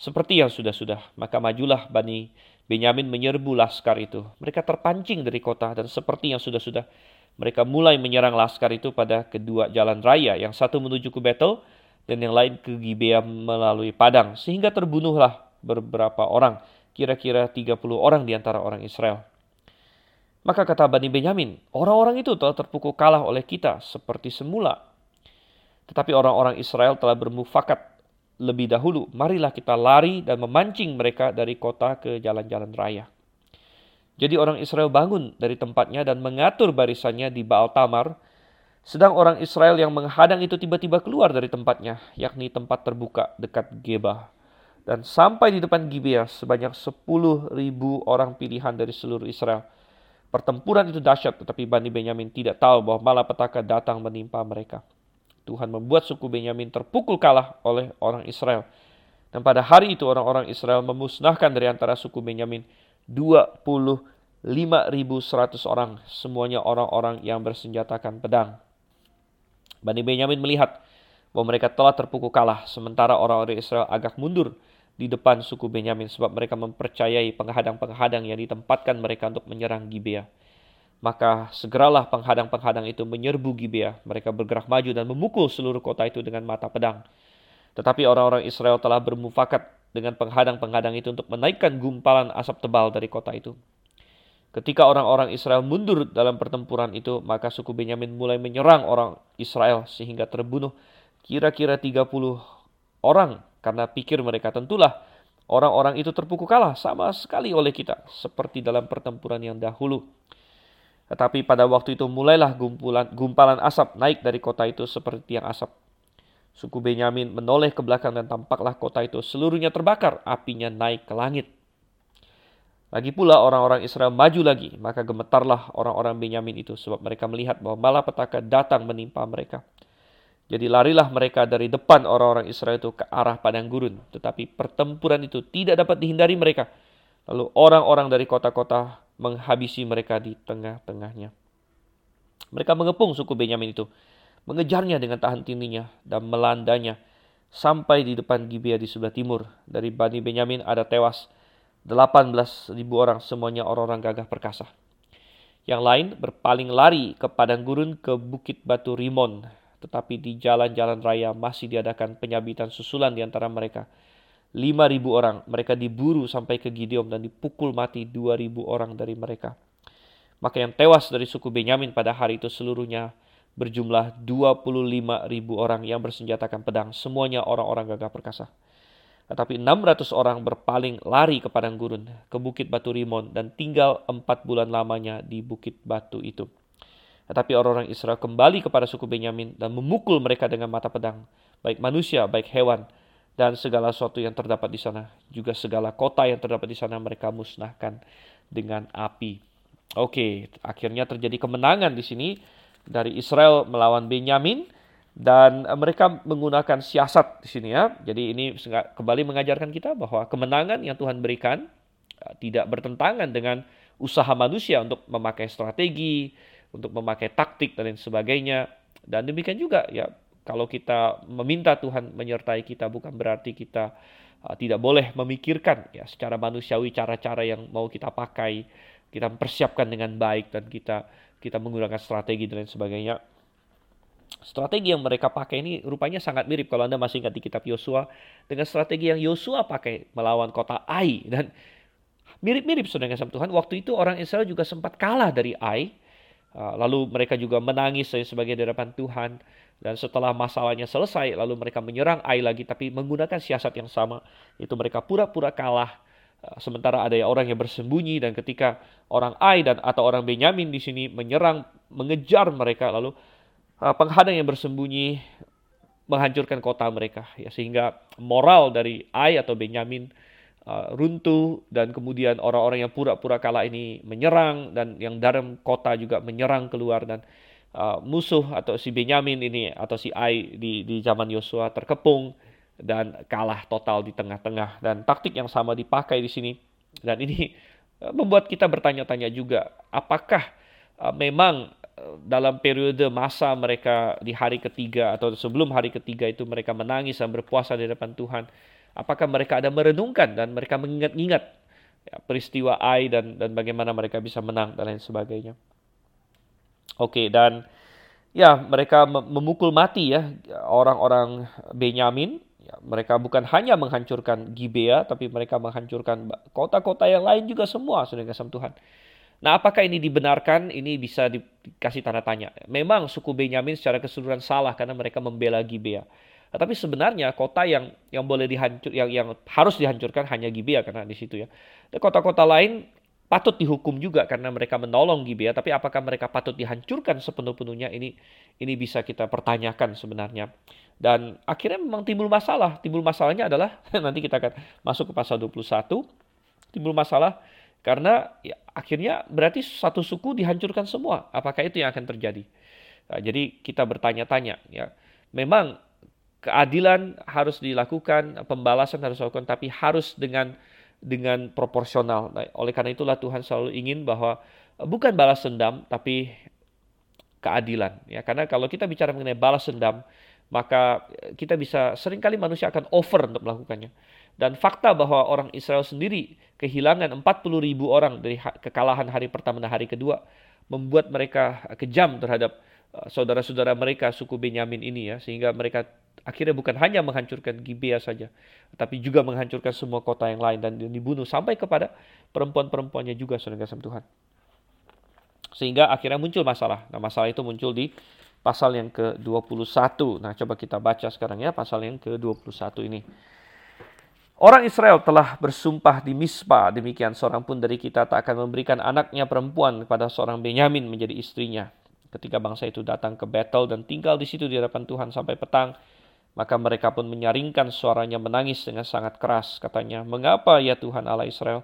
seperti yang sudah-sudah. Maka majulah Bani Benyamin menyerbu laskar itu. Mereka terpancing dari kota dan seperti yang sudah-sudah mereka mulai menyerang laskar itu pada kedua jalan raya. Yang satu menuju ke Betel dan yang lain ke Gibea melalui padang. Sehingga terbunuhlah beberapa orang, kira-kira 30 orang di antara orang Israel. Maka kata Bani Benyamin, orang-orang itu telah terpukul kalah oleh kita seperti semula. Tetapi orang-orang Israel telah bermufakat lebih dahulu. Marilah kita lari dan memancing mereka dari kota ke jalan-jalan raya. Jadi orang Israel bangun dari tempatnya dan mengatur barisannya di Baal Tamar. Sedang orang Israel yang menghadang itu tiba-tiba keluar dari tempatnya, yakni tempat terbuka dekat Geba. Dan sampai di depan Gibea sebanyak 10 ribu orang pilihan dari seluruh Israel – Pertempuran itu dahsyat, tetapi Bani Benyamin tidak tahu bahwa malapetaka datang menimpa mereka. Tuhan membuat suku Benyamin terpukul kalah oleh orang Israel. Dan pada hari itu orang-orang Israel memusnahkan dari antara suku Benyamin 25.100 orang, semuanya orang-orang yang bersenjatakan pedang. Bani Benyamin melihat bahwa mereka telah terpukul kalah, sementara orang-orang Israel agak mundur di depan suku Benyamin sebab mereka mempercayai penghadang-penghadang yang ditempatkan mereka untuk menyerang Gibea. Maka segeralah penghadang-penghadang itu menyerbu Gibea. Mereka bergerak maju dan memukul seluruh kota itu dengan mata pedang. Tetapi orang-orang Israel telah bermufakat dengan penghadang-penghadang itu untuk menaikkan gumpalan asap tebal dari kota itu. Ketika orang-orang Israel mundur dalam pertempuran itu, maka suku Benyamin mulai menyerang orang Israel sehingga terbunuh kira-kira 30 orang karena pikir mereka tentulah orang-orang itu terpukul kalah sama sekali oleh kita seperti dalam pertempuran yang dahulu. Tetapi pada waktu itu mulailah gumpulan, gumpalan asap naik dari kota itu seperti yang asap. Suku Benyamin menoleh ke belakang dan tampaklah kota itu seluruhnya terbakar, apinya naik ke langit. Lagi pula orang-orang Israel maju lagi, maka gemetarlah orang-orang Benyamin itu sebab mereka melihat bahwa malapetaka datang menimpa mereka. Jadi larilah mereka dari depan orang-orang Israel itu ke arah padang gurun. Tetapi pertempuran itu tidak dapat dihindari mereka. Lalu orang-orang dari kota-kota menghabisi mereka di tengah-tengahnya. Mereka mengepung suku Benyamin itu, mengejarnya dengan tahan tininya dan melandanya sampai di depan Gibea di sebelah timur. Dari Bani Benyamin ada tewas 18 ribu orang, semuanya orang-orang gagah perkasa. Yang lain berpaling lari ke padang gurun ke bukit batu Rimon tetapi di jalan-jalan raya masih diadakan penyabitan susulan di antara mereka. 5.000 orang, mereka diburu sampai ke Gideon dan dipukul mati 2.000 orang dari mereka. Maka yang tewas dari suku Benyamin pada hari itu seluruhnya berjumlah 25.000 orang yang bersenjatakan pedang, semuanya orang-orang gagah perkasa. Tetapi 600 orang berpaling lari ke padang gurun, ke bukit batu Rimon, dan tinggal empat bulan lamanya di bukit batu itu. Tetapi orang-orang Israel kembali kepada suku Benyamin dan memukul mereka dengan mata pedang, baik manusia, baik hewan, dan segala sesuatu yang terdapat di sana. Juga segala kota yang terdapat di sana mereka musnahkan dengan api. Oke, akhirnya terjadi kemenangan di sini dari Israel melawan Benyamin dan mereka menggunakan siasat di sini ya. Jadi ini kembali mengajarkan kita bahwa kemenangan yang Tuhan berikan eh, tidak bertentangan dengan usaha manusia untuk memakai strategi, untuk memakai taktik dan lain sebagainya. Dan demikian juga ya kalau kita meminta Tuhan menyertai kita bukan berarti kita uh, tidak boleh memikirkan ya secara manusiawi cara-cara yang mau kita pakai, kita mempersiapkan dengan baik dan kita kita menggunakan strategi dan lain sebagainya. Strategi yang mereka pakai ini rupanya sangat mirip kalau Anda masih ingat di kitab Yosua dengan strategi yang Yosua pakai melawan kota Ai dan mirip-mirip saudara sama Tuhan. Waktu itu orang Israel juga sempat kalah dari Ai Ah, lalu mereka juga menangis sebagai di hadapan Tuhan. Dan setelah masalahnya selesai, lalu mereka menyerang Ai lagi, tapi menggunakan siasat yang sama. Itu mereka pura-pura kalah. Ah, sementara ada orang yang bersembunyi dan ketika orang Ai dan atau orang Benyamin di sini menyerang, mengejar mereka, lalu ah, penghadang yang bersembunyi menghancurkan kota mereka. Ya, sehingga moral dari Ai atau Benyamin uh, runtuh dan kemudian orang-orang yang pura-pura kalah ini menyerang dan yang dalam kota juga menyerang keluar dan uh, musuh atau si Benyamin ini atau si Ai di di zaman Yosua terkepung dan kalah total di tengah-tengah dan taktik yang sama dipakai di sini dan ini membuat kita bertanya-tanya juga, apakah uh, memang uh, dalam periode masa mereka di hari ketiga atau sebelum hari ketiga itu mereka menangis dan berpuasa di depan Tuhan, apakah mereka ada merenungkan dan mereka mengingat-ingat ya, peristiwa Ai dan dan bagaimana mereka bisa menang dan lain sebagainya. Oke, dan ya mereka memukul mati ya orang-orang Benyamin Ya, mereka bukan hanya menghancurkan Gibea, tapi mereka menghancurkan kota-kota yang lain juga semua, saudara kasih Tuhan. Nah, apakah ini dibenarkan? Ini bisa dikasih tanda tanya. Memang suku Benyamin secara keseluruhan salah karena mereka membela Gibea. Nah, tapi sebenarnya kota yang yang boleh dihancur, yang yang harus dihancurkan hanya Gibea karena di situ ya. Kota-kota lain patut dihukum juga karena mereka menolong Gibea. Tapi apakah mereka patut dihancurkan sepenuh-penuhnya? Ini ini bisa kita pertanyakan sebenarnya. Dan akhirnya memang timbul masalah. Timbul masalahnya adalah nanti kita akan masuk ke pasal 21. Timbul masalah karena ya, akhirnya berarti satu suku dihancurkan semua. Apakah itu yang akan terjadi? Nah, jadi kita bertanya-tanya ya. Memang keadilan harus dilakukan, pembalasan harus dilakukan tapi harus dengan dengan proporsional. Nah, oleh karena itulah Tuhan selalu ingin bahwa bukan balas dendam tapi keadilan ya. Karena kalau kita bicara mengenai balas dendam maka kita bisa sering kali manusia akan over untuk melakukannya. Dan fakta bahwa orang Israel sendiri kehilangan 40 ribu orang dari kekalahan hari pertama dan hari kedua membuat mereka kejam terhadap saudara-saudara mereka suku Benyamin ini ya sehingga mereka akhirnya bukan hanya menghancurkan Gibea saja tapi juga menghancurkan semua kota yang lain dan dibunuh sampai kepada perempuan-perempuannya juga saudara Tuhan. Sehingga akhirnya muncul masalah. Nah, masalah itu muncul di pasal yang ke-21. Nah, coba kita baca sekarang ya pasal yang ke-21 ini. Orang Israel telah bersumpah di Mispa, demikian seorang pun dari kita tak akan memberikan anaknya perempuan kepada seorang Benyamin menjadi istrinya. Ketika bangsa itu datang ke Betel dan tinggal di situ di hadapan Tuhan sampai petang, maka mereka pun menyaringkan suaranya menangis dengan sangat keras. Katanya, mengapa ya Tuhan Allah Israel?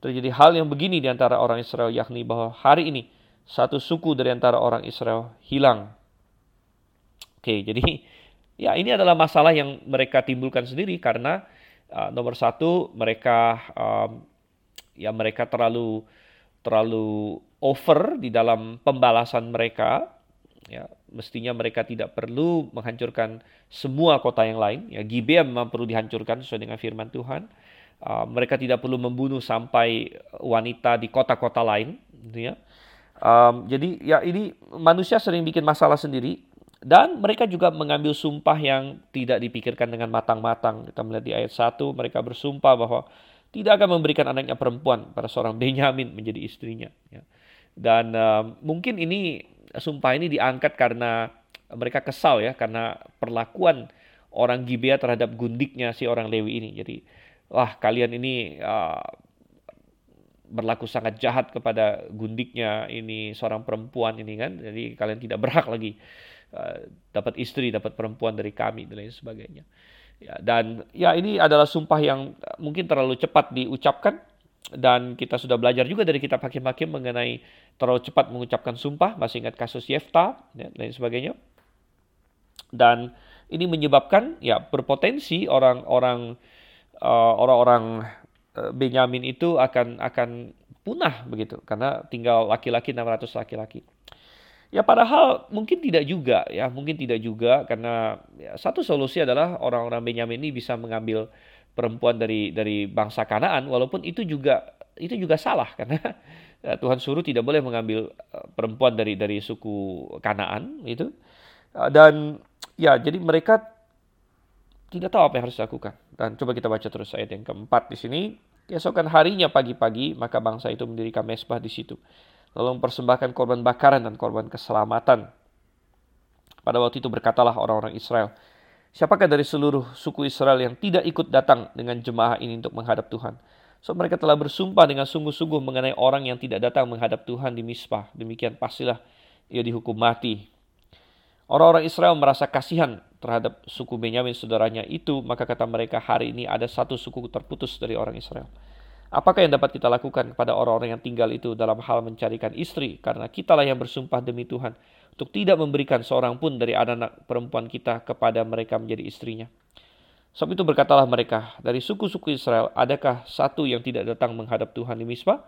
Terjadi hal yang begini di antara orang Israel, yakni bahwa hari ini satu suku dari antara orang Israel hilang Oke, jadi ya ini adalah masalah yang mereka timbulkan sendiri karena uh, nomor satu mereka um, ya mereka terlalu terlalu over di dalam pembalasan mereka ya mestinya mereka tidak perlu menghancurkan semua kota yang lain. Ya Gibea memang perlu dihancurkan sesuai dengan firman Tuhan. Uh, mereka tidak perlu membunuh sampai wanita di kota-kota lain gitu ya. Um, jadi ya ini manusia sering bikin masalah sendiri. Dan mereka juga mengambil sumpah yang tidak dipikirkan dengan matang-matang. Kita melihat di ayat 1, mereka bersumpah bahwa tidak akan memberikan anaknya perempuan pada seorang Benyamin menjadi istrinya. Ya. Dan uh, mungkin ini sumpah ini diangkat karena mereka kesal ya, karena perlakuan orang Gibea terhadap gundiknya si orang Lewi ini. Jadi, wah kalian ini uh, berlaku sangat jahat kepada gundiknya ini seorang perempuan ini kan. Jadi kalian tidak berhak lagi Eh, dapat istri, dapat perempuan dari kami dan lain sebagainya. Ya, dan ya ini adalah sumpah yang mungkin terlalu cepat diucapkan dan kita sudah belajar juga dari kitab hakim-hakim mengenai terlalu cepat mengucapkan sumpah, masih ingat kasus Yefta dan lain sebagainya. Dan ini menyebabkan ya berpotensi orang-orang uh, orang-orang uh, Benyamin itu akan akan punah begitu karena tinggal laki-laki 600 laki-laki. Ya padahal mungkin tidak juga ya, mungkin tidak juga karena ya, satu solusi adalah orang-orang Benyamin ini bisa mengambil perempuan dari dari bangsa Kanaan walaupun itu juga itu juga salah karena ya, Tuhan suruh tidak boleh mengambil uh, perempuan dari dari suku Kanaan itu. Uh, dan ya jadi mereka tidak tahu apa yang harus dilakukan. Dan coba kita baca terus ayat yang keempat di sini. Keesokan harinya pagi-pagi maka bangsa itu mendirikan mesbah di situ lalu mempersembahkan korban bakaran dan korban keselamatan. Pada waktu itu berkatalah orang-orang Israel, siapakah dari seluruh suku Israel yang tidak ikut datang dengan jemaah ini untuk menghadap Tuhan? So mereka telah bersumpah dengan sungguh-sungguh mengenai orang yang tidak datang menghadap Tuhan di Mispah. Demikian pastilah ia dihukum mati. Orang-orang Israel merasa kasihan terhadap suku Benyamin saudaranya itu, maka kata mereka hari ini ada satu suku terputus dari orang Israel. Apakah yang dapat kita lakukan kepada orang-orang yang tinggal itu dalam hal mencarikan istri? Karena kitalah yang bersumpah demi Tuhan untuk tidak memberikan seorang pun dari anak-anak perempuan kita kepada mereka menjadi istrinya. Sebab itu berkatalah mereka, dari suku-suku Israel, adakah satu yang tidak datang menghadap Tuhan di Misbah?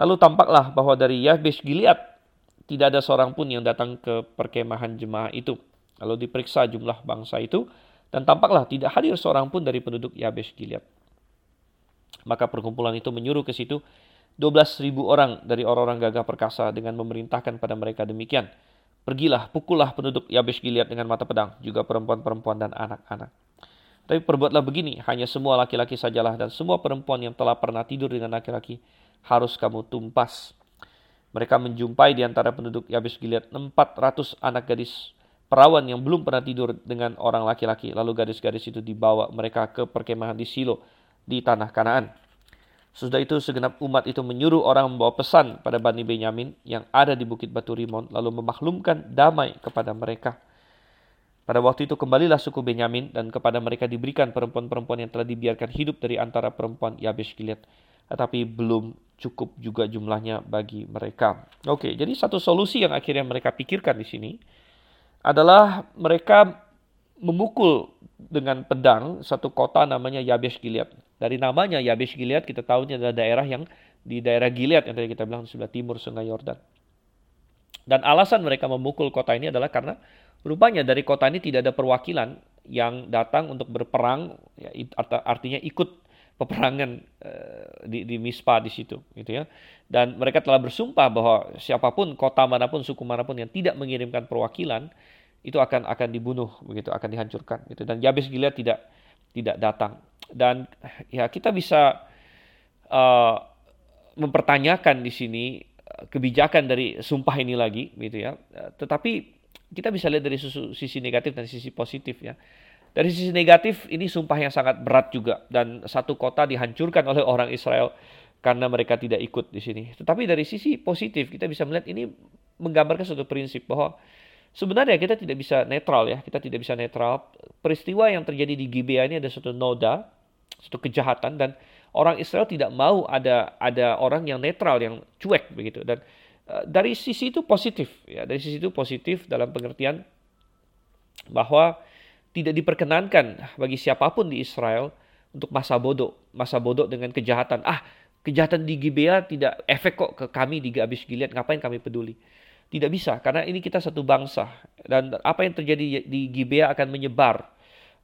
Lalu tampaklah bahwa dari Yabesh Gilead tidak ada seorang pun yang datang ke perkemahan jemaah itu. Lalu diperiksa jumlah bangsa itu dan tampaklah tidak hadir seorang pun dari penduduk Yabesh Gilead. Maka perkumpulan itu menyuruh ke situ 12.000 orang dari orang-orang gagah perkasa dengan memerintahkan pada mereka demikian. Pergilah, pukullah penduduk Yabesh Gilead dengan mata pedang, juga perempuan-perempuan dan anak-anak. Tapi perbuatlah begini, hanya semua laki-laki sajalah dan semua perempuan yang telah pernah tidur dengan laki-laki harus kamu tumpas. Mereka menjumpai di antara penduduk Yabesh Gilead 400 anak gadis perawan yang belum pernah tidur dengan orang laki-laki. Lalu gadis-gadis itu dibawa mereka ke perkemahan di Silo di tanah Kanaan. Sudah itu segenap umat itu menyuruh orang membawa pesan pada Bani Benyamin yang ada di Bukit Batu Rimon lalu memaklumkan damai kepada mereka. Pada waktu itu kembalilah suku Benyamin dan kepada mereka diberikan perempuan-perempuan yang telah dibiarkan hidup dari antara perempuan Yabesh Gilead. Tetapi belum cukup juga jumlahnya bagi mereka. Oke, jadi satu solusi yang akhirnya mereka pikirkan di sini adalah mereka memukul dengan pedang satu kota namanya Yabesh Gilead. Dari namanya Yabesh Gilead kita tahu ini adalah daerah yang di daerah Gilead yang tadi kita bilang di sebelah timur Sungai Yordan. Dan alasan mereka memukul kota ini adalah karena rupanya dari kota ini tidak ada perwakilan yang datang untuk berperang, ya, artinya ikut peperangan uh, di, di Mispa di situ, gitu ya. Dan mereka telah bersumpah bahwa siapa pun kota mana pun suku mana pun yang tidak mengirimkan perwakilan itu akan akan dibunuh begitu, akan dihancurkan gitu. Dan Yabes Gilead tidak tidak datang dan ya kita bisa uh, mempertanyakan di sini eh, kebijakan dari sumpah ini lagi gitu ya. Eh, tetapi kita bisa lihat dari sisi negatif dan sisi positif ya. Dari sisi negatif ini sumpah yang sangat berat juga dan satu kota dihancurkan oleh orang Israel karena mereka tidak ikut di sini. Tetapi dari sisi positif kita bisa melihat ini menggambarkan suatu prinsip bahwa sebenarnya kita tidak bisa netral ya, kita tidak bisa netral. Peristiwa yang terjadi di Gibea ini ada suatu noda satu kejahatan dan orang Israel tidak mau ada ada orang yang netral yang cuek begitu. Dan uh, dari sisi itu positif ya. Dari sisi itu positif dalam pengertian bahwa tidak diperkenankan bagi siapa pun di Israel untuk masa bodoh masa bodoh dengan kejahatan. Ah kejahatan di Gibea tidak efek kok ke kami di Gabis Gilead ngapain kami peduli tidak bisa karena ini kita satu bangsa dan apa yang terjadi di Gibea akan menyebar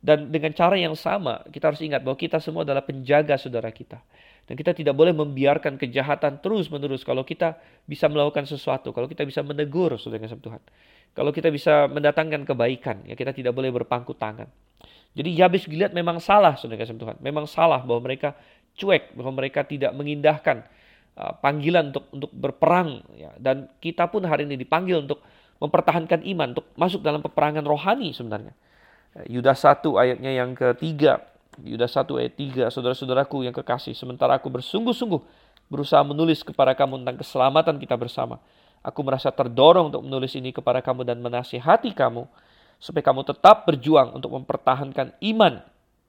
dan dengan cara yang sama, kita harus ingat bahwa kita semua adalah penjaga saudara kita. Dan kita tidak boleh membiarkan kejahatan terus-menerus kalau kita bisa melakukan sesuatu, kalau kita bisa menegur saudara kasih Tuhan. Kalau kita bisa mendatangkan kebaikan, ya kita tidak boleh berpangku tangan. Jadi Yabes Gilead memang salah saudara kasih Tuhan. Memang salah bahwa mereka cuek, bahwa mereka tidak mengindahkan panggilan untuk untuk berperang. Ya. Dan kita pun hari ini dipanggil untuk mempertahankan iman, untuk masuk dalam peperangan rohani sebenarnya. Yudas 1 ayatnya yang ketiga. Yudas 1 ayat 3, saudara-saudaraku yang kekasih, sementara aku bersungguh-sungguh berusaha menulis kepada kamu tentang keselamatan kita bersama. Aku merasa terdorong untuk menulis ini kepada kamu dan menasihati kamu supaya kamu tetap berjuang untuk mempertahankan iman.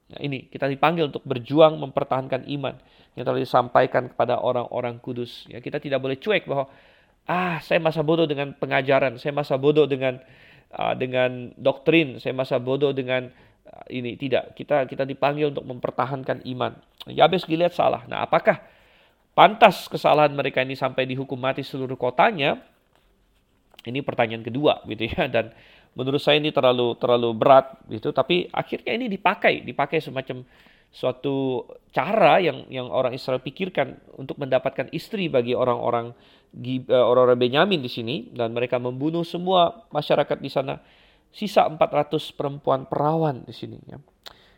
Nah, ini kita dipanggil untuk berjuang mempertahankan iman yang telah disampaikan kepada orang-orang kudus. Ya, kita tidak boleh cuek bahwa ah saya masa bodoh dengan pengajaran, saya masa bodoh dengan uh, dengan doktrin, saya masa bodoh dengan uh, ini tidak. Kita kita dipanggil untuk mempertahankan iman. Yabes Gilead salah. Nah, apakah pantas kesalahan mereka ini sampai dihukum mati seluruh kotanya? Ini pertanyaan kedua gitu ya dan menurut saya ini terlalu terlalu berat gitu tapi akhirnya ini dipakai dipakai semacam suatu cara yang yang orang Israel pikirkan untuk mendapatkan istri bagi orang-orang Eh, orang-orang Benyamin di sini dan mereka membunuh semua masyarakat di sana. Sisa 400 perempuan perawan di sini ya.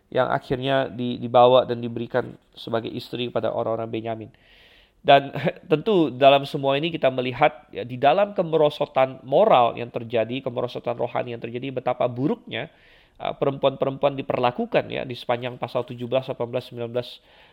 Yang akhirnya dibawa dan diberikan sebagai istri pada orang-orang Benyamin. Dan tentu dalam semua ini kita melihat ya, di dalam kemerosotan moral yang terjadi, kemerosotan rohani yang terjadi, betapa buruknya uh, perempuan-perempuan diperlakukan ya di sepanjang pasal 17, 18, 19,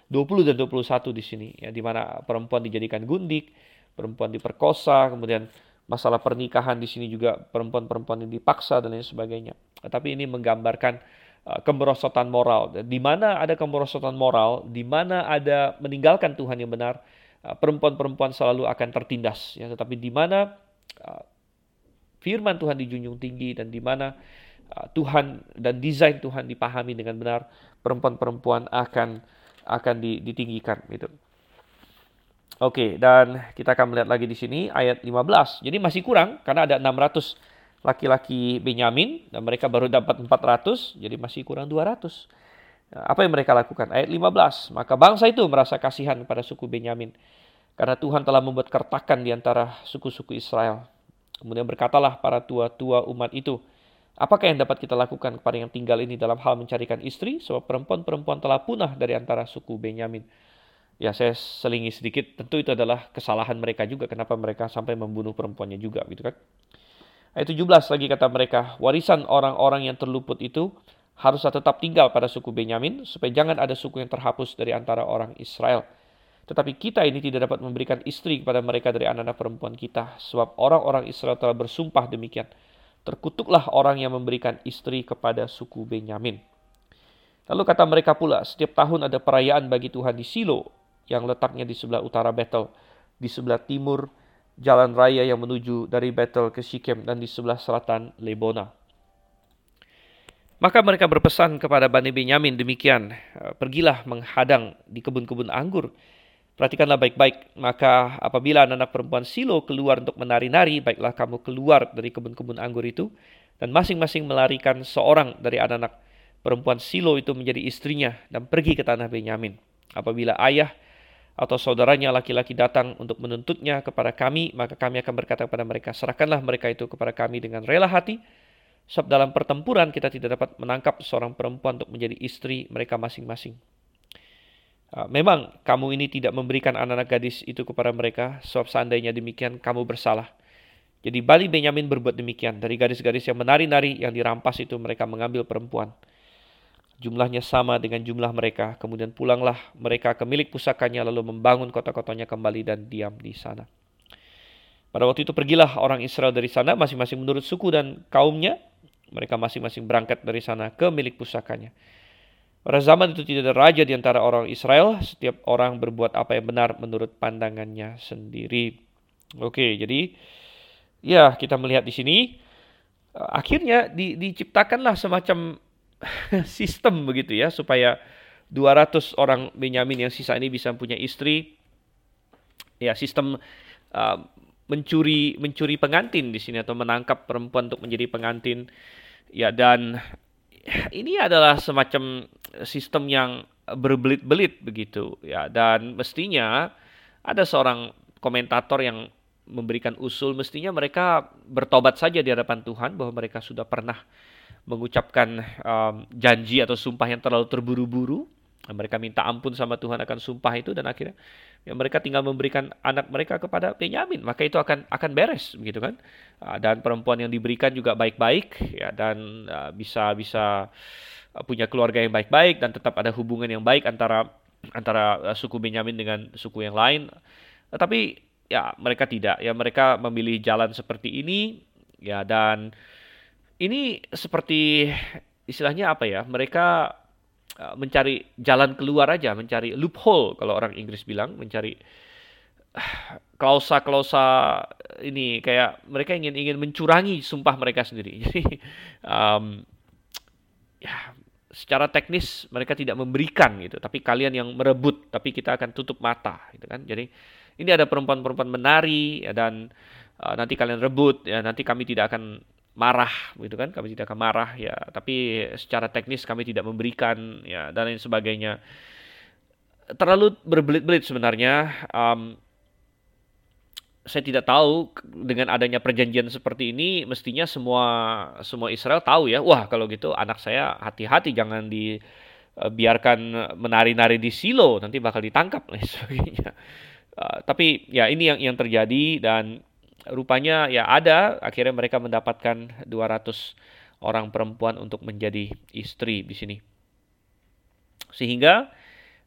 20 dan 21 di sini ya di mana perempuan dijadikan gundik, perempuan diperkosa, kemudian masalah pernikahan di sini juga perempuan-perempuan yang dipaksa dan lain sebagainya. Tapi ini menggambarkan uh, kemerosotan moral. Di mana ada kemerosotan moral, di mana ada meninggalkan Tuhan yang benar, uh, perempuan-perempuan selalu akan tertindas. Ya, tetapi di mana uh, firman Tuhan dijunjung tinggi dan di mana Tuhan dan desain Tuhan dipahami dengan benar, perempuan-perempuan akan akan ditinggikan gitu. Oke, dan kita akan melihat lagi di sini ayat 15. Jadi masih kurang karena ada 600 laki-laki Benyamin dan mereka baru dapat 400, jadi masih kurang 200. Apa yang mereka lakukan? Ayat 15. Maka bangsa itu merasa kasihan pada suku Benyamin karena Tuhan telah membuat kertakan di antara suku-suku Israel. Kemudian berkatalah para tua-tua umat itu, Apakah yang dapat kita lakukan kepada yang tinggal ini dalam hal mencarikan istri? Sebab perempuan-perempuan telah punah dari antara suku Benyamin. Ya saya selingi sedikit, tentu itu adalah kesalahan mereka juga. Kenapa mereka sampai membunuh perempuannya juga gitu kan. Ayat 17 lagi kata mereka, warisan orang-orang yang terluput itu haruslah tetap tinggal pada suku Benyamin, supaya jangan ada suku yang terhapus dari antara orang Israel. Tetapi kita ini tidak dapat memberikan istri kepada mereka dari anak-anak perempuan kita, sebab orang-orang Israel telah bersumpah demikian. Terkutuklah orang yang memberikan istri kepada suku Benyamin. Lalu kata mereka pula, setiap tahun ada perayaan bagi Tuhan di Silo, yang letaknya di sebelah utara Betel, di sebelah timur jalan raya yang menuju dari Betel ke Shikem, dan di sebelah selatan Lebona. Maka mereka berpesan kepada Bani Benyamin demikian, pergilah menghadang di kebun-kebun anggur Perhatikanlah baik-baik, maka apabila anak-anak perempuan Silo keluar untuk menari-nari, baiklah kamu keluar dari kebun-kebun anggur itu, dan masing-masing melarikan seorang dari anak-anak perempuan Silo itu menjadi istrinya, dan pergi ke tanah Benyamin. Apabila ayah atau saudaranya laki-laki datang untuk menuntutnya kepada kami, maka kami akan berkata kepada mereka, serahkanlah mereka itu kepada kami dengan rela hati, sebab dalam pertempuran kita tidak dapat menangkap seorang perempuan untuk menjadi istri mereka masing-masing. Ah, memang kamu ini tidak memberikan anak-anak gadis itu kepada mereka, sebab seandainya demikian kamu bersalah. Jadi Bali Benyamin berbuat demikian. Dari gadis-gadis yang menari-nari yang dirampas itu mereka mengambil perempuan. Jumlahnya sama dengan jumlah mereka. Kemudian pulanglah mereka ke milik pusakanya lalu membangun kota-kotanya kembali dan diam di sana. Pada waktu itu pergilah orang Israel dari sana masing-masing menurut suku dan kaumnya. Mereka masing-masing berangkat dari sana ke milik pusakanya. Pada zaman itu tidak ada raja di antara orang Israel, setiap orang berbuat apa yang benar menurut pandangannya sendiri. Oke, jadi ya kita melihat di sini eh, akhirnya di, diciptakanlah semacam sistem begitu ya supaya 200 orang Benyamin yang sisa ini bisa punya istri. Ya, sistem uh, mencuri mencuri pengantin di sini atau menangkap perempuan untuk menjadi pengantin. Ya, dan ini adalah semacam sistem yang berbelit-belit begitu ya. Dan mestinya ada seorang komentator yang memberikan usul mestinya mereka bertobat saja di hadapan Tuhan bahwa mereka sudah pernah mengucapkan um, janji atau sumpah yang terlalu terburu-buru mereka minta ampun sama Tuhan akan sumpah itu dan akhirnya ya mereka tinggal memberikan anak mereka kepada Benyamin. Maka itu akan akan beres begitu kan? Uh, dan perempuan yang diberikan juga baik-baik ya dan uh, bisa bisa punya keluarga yang baik-baik dan tetap ada hubungan yang baik antara antara suku Benyamin dengan suku yang lain. Tapi ya mereka tidak. Ya mereka memilih jalan seperti ini ya dan ini seperti istilahnya apa ya? Mereka mencari jalan keluar aja, mencari loophole kalau orang Inggris bilang, mencari klausa-klausa ini kayak mereka ingin ingin mencurangi sumpah mereka sendiri. Jadi um, ya secara teknis mereka tidak memberikan gitu, tapi kalian yang merebut, tapi kita akan tutup mata gitu kan. Jadi ini ada perempuan-perempuan menari ya, dan uh, nanti kalian rebut ya nanti kami tidak akan marah gitu kan? Kami tidak akan marah ya. Tapi secara teknis kami tidak memberikan ya dan lain sebagainya. Terlalu berbelit-belit sebenarnya. Um, saya tidak tahu dengan adanya perjanjian seperti ini mestinya semua semua Israel tahu ya. Wah kalau gitu anak saya hati-hati jangan dibiarkan uh, menari-nari di Silo nanti bakal ditangkap dan sebagainya. Uh, tapi ya ini yang yang terjadi dan rupanya ya ada akhirnya mereka mendapatkan 200 orang perempuan untuk menjadi istri di sini. Sehingga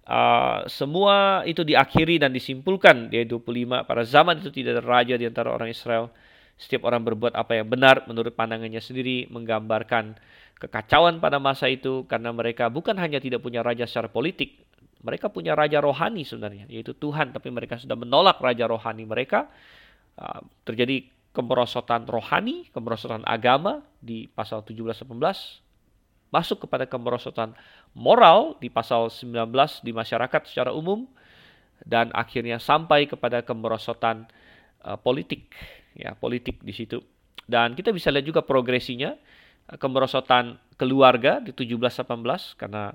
uh, semua itu diakhiri dan disimpulkan di ayat 25 pada zaman itu tidak ada raja di antara orang Israel. Setiap orang berbuat apa yang benar menurut pandangannya sendiri menggambarkan kekacauan pada masa itu karena mereka bukan hanya tidak punya raja secara politik, mereka punya raja rohani sebenarnya, yaitu Tuhan, tapi mereka sudah menolak raja rohani mereka Uh, terjadi kemerosotan rohani, kemerosotan agama di pasal 17-18, masuk kepada kemerosotan moral di pasal 19 di masyarakat secara umum, dan akhirnya sampai kepada kemerosotan uh, politik. Ya politik di situ. Dan kita bisa lihat juga progresinya. Kemerosotan keluarga di 17-18 karena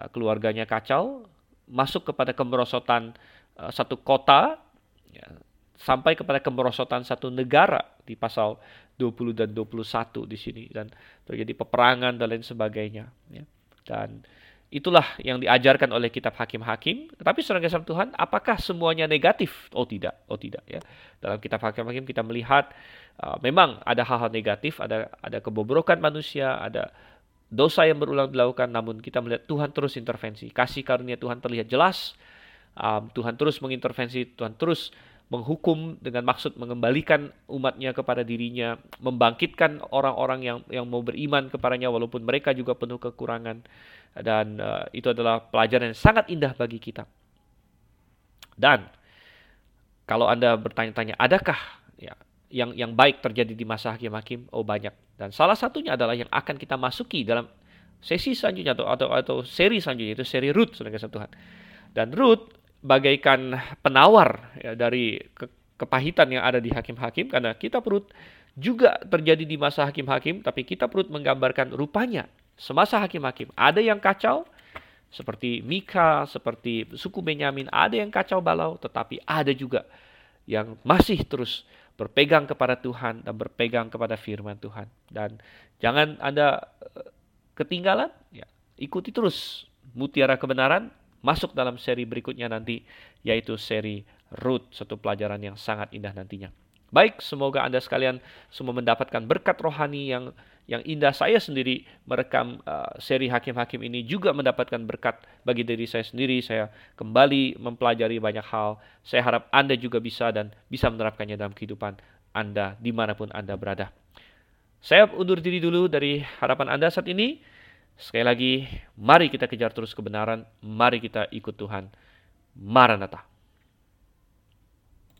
uh, keluarganya kacau. Masuk kepada kemerosotan satu kota ya, sampai kepada kemerosotan satu negara di pasal 20 dan 21 di sini dan terjadi peperangan dan lain sebagainya ya. dan Itulah yang diajarkan oleh kitab hakim-hakim. Tapi saudara kasih Tuhan, apakah semuanya negatif? Oh tidak, oh tidak ya. Dalam kitab hakim-hakim kita melihat uh, memang ada hal-hal negatif, ada ada kebobrokan manusia, ada dosa yang berulang dilakukan, namun kita melihat Tuhan terus intervensi. Kasih karunia Tuhan terlihat jelas. Um, Tuhan terus mengintervensi, Tuhan terus menghukum dengan maksud mengembalikan umatnya kepada dirinya, membangkitkan orang-orang yang yang mau beriman kepadanya walaupun mereka juga penuh kekurangan dan uh, itu adalah pelajaran yang sangat indah bagi kita. Dan kalau Anda bertanya-tanya, adakah ya, yang yang baik terjadi di masa hakim-hakim? Oh banyak. Dan salah satunya adalah yang akan kita masuki dalam sesi selanjutnya atau atau, atau seri selanjutnya itu seri Ruth, saudara Tuhan. Dan Ruth bagaikan penawar ya, dari ke, kepahitan yang ada di hakim-hakim karena kita perut juga terjadi di masa hakim-hakim, tapi kita perut menggambarkan rupanya Semasa hakim-hakim, ada yang kacau, seperti Mika, seperti suku Benyamin, ada yang kacau balau, tetapi ada juga yang masih terus berpegang kepada Tuhan dan berpegang kepada firman Tuhan. Dan jangan Anda eh, ketinggalan, ya, ikuti terus mutiara kebenaran masuk dalam seri berikutnya nanti, yaitu seri Root, satu pelajaran yang sangat indah nantinya. Baik, semoga Anda sekalian semua mendapatkan berkat rohani yang yang indah saya sendiri merekam uh, seri hakim-hakim ini juga mendapatkan berkat bagi diri saya sendiri. Saya kembali mempelajari banyak hal. Saya harap Anda juga bisa dan bisa menerapkannya dalam kehidupan Anda di mana pun Anda berada. Saya undur diri dulu dari harapan Anda saat ini. Sekali lagi, mari kita kejar terus kebenaran. Mari kita ikut Tuhan. Maranatha.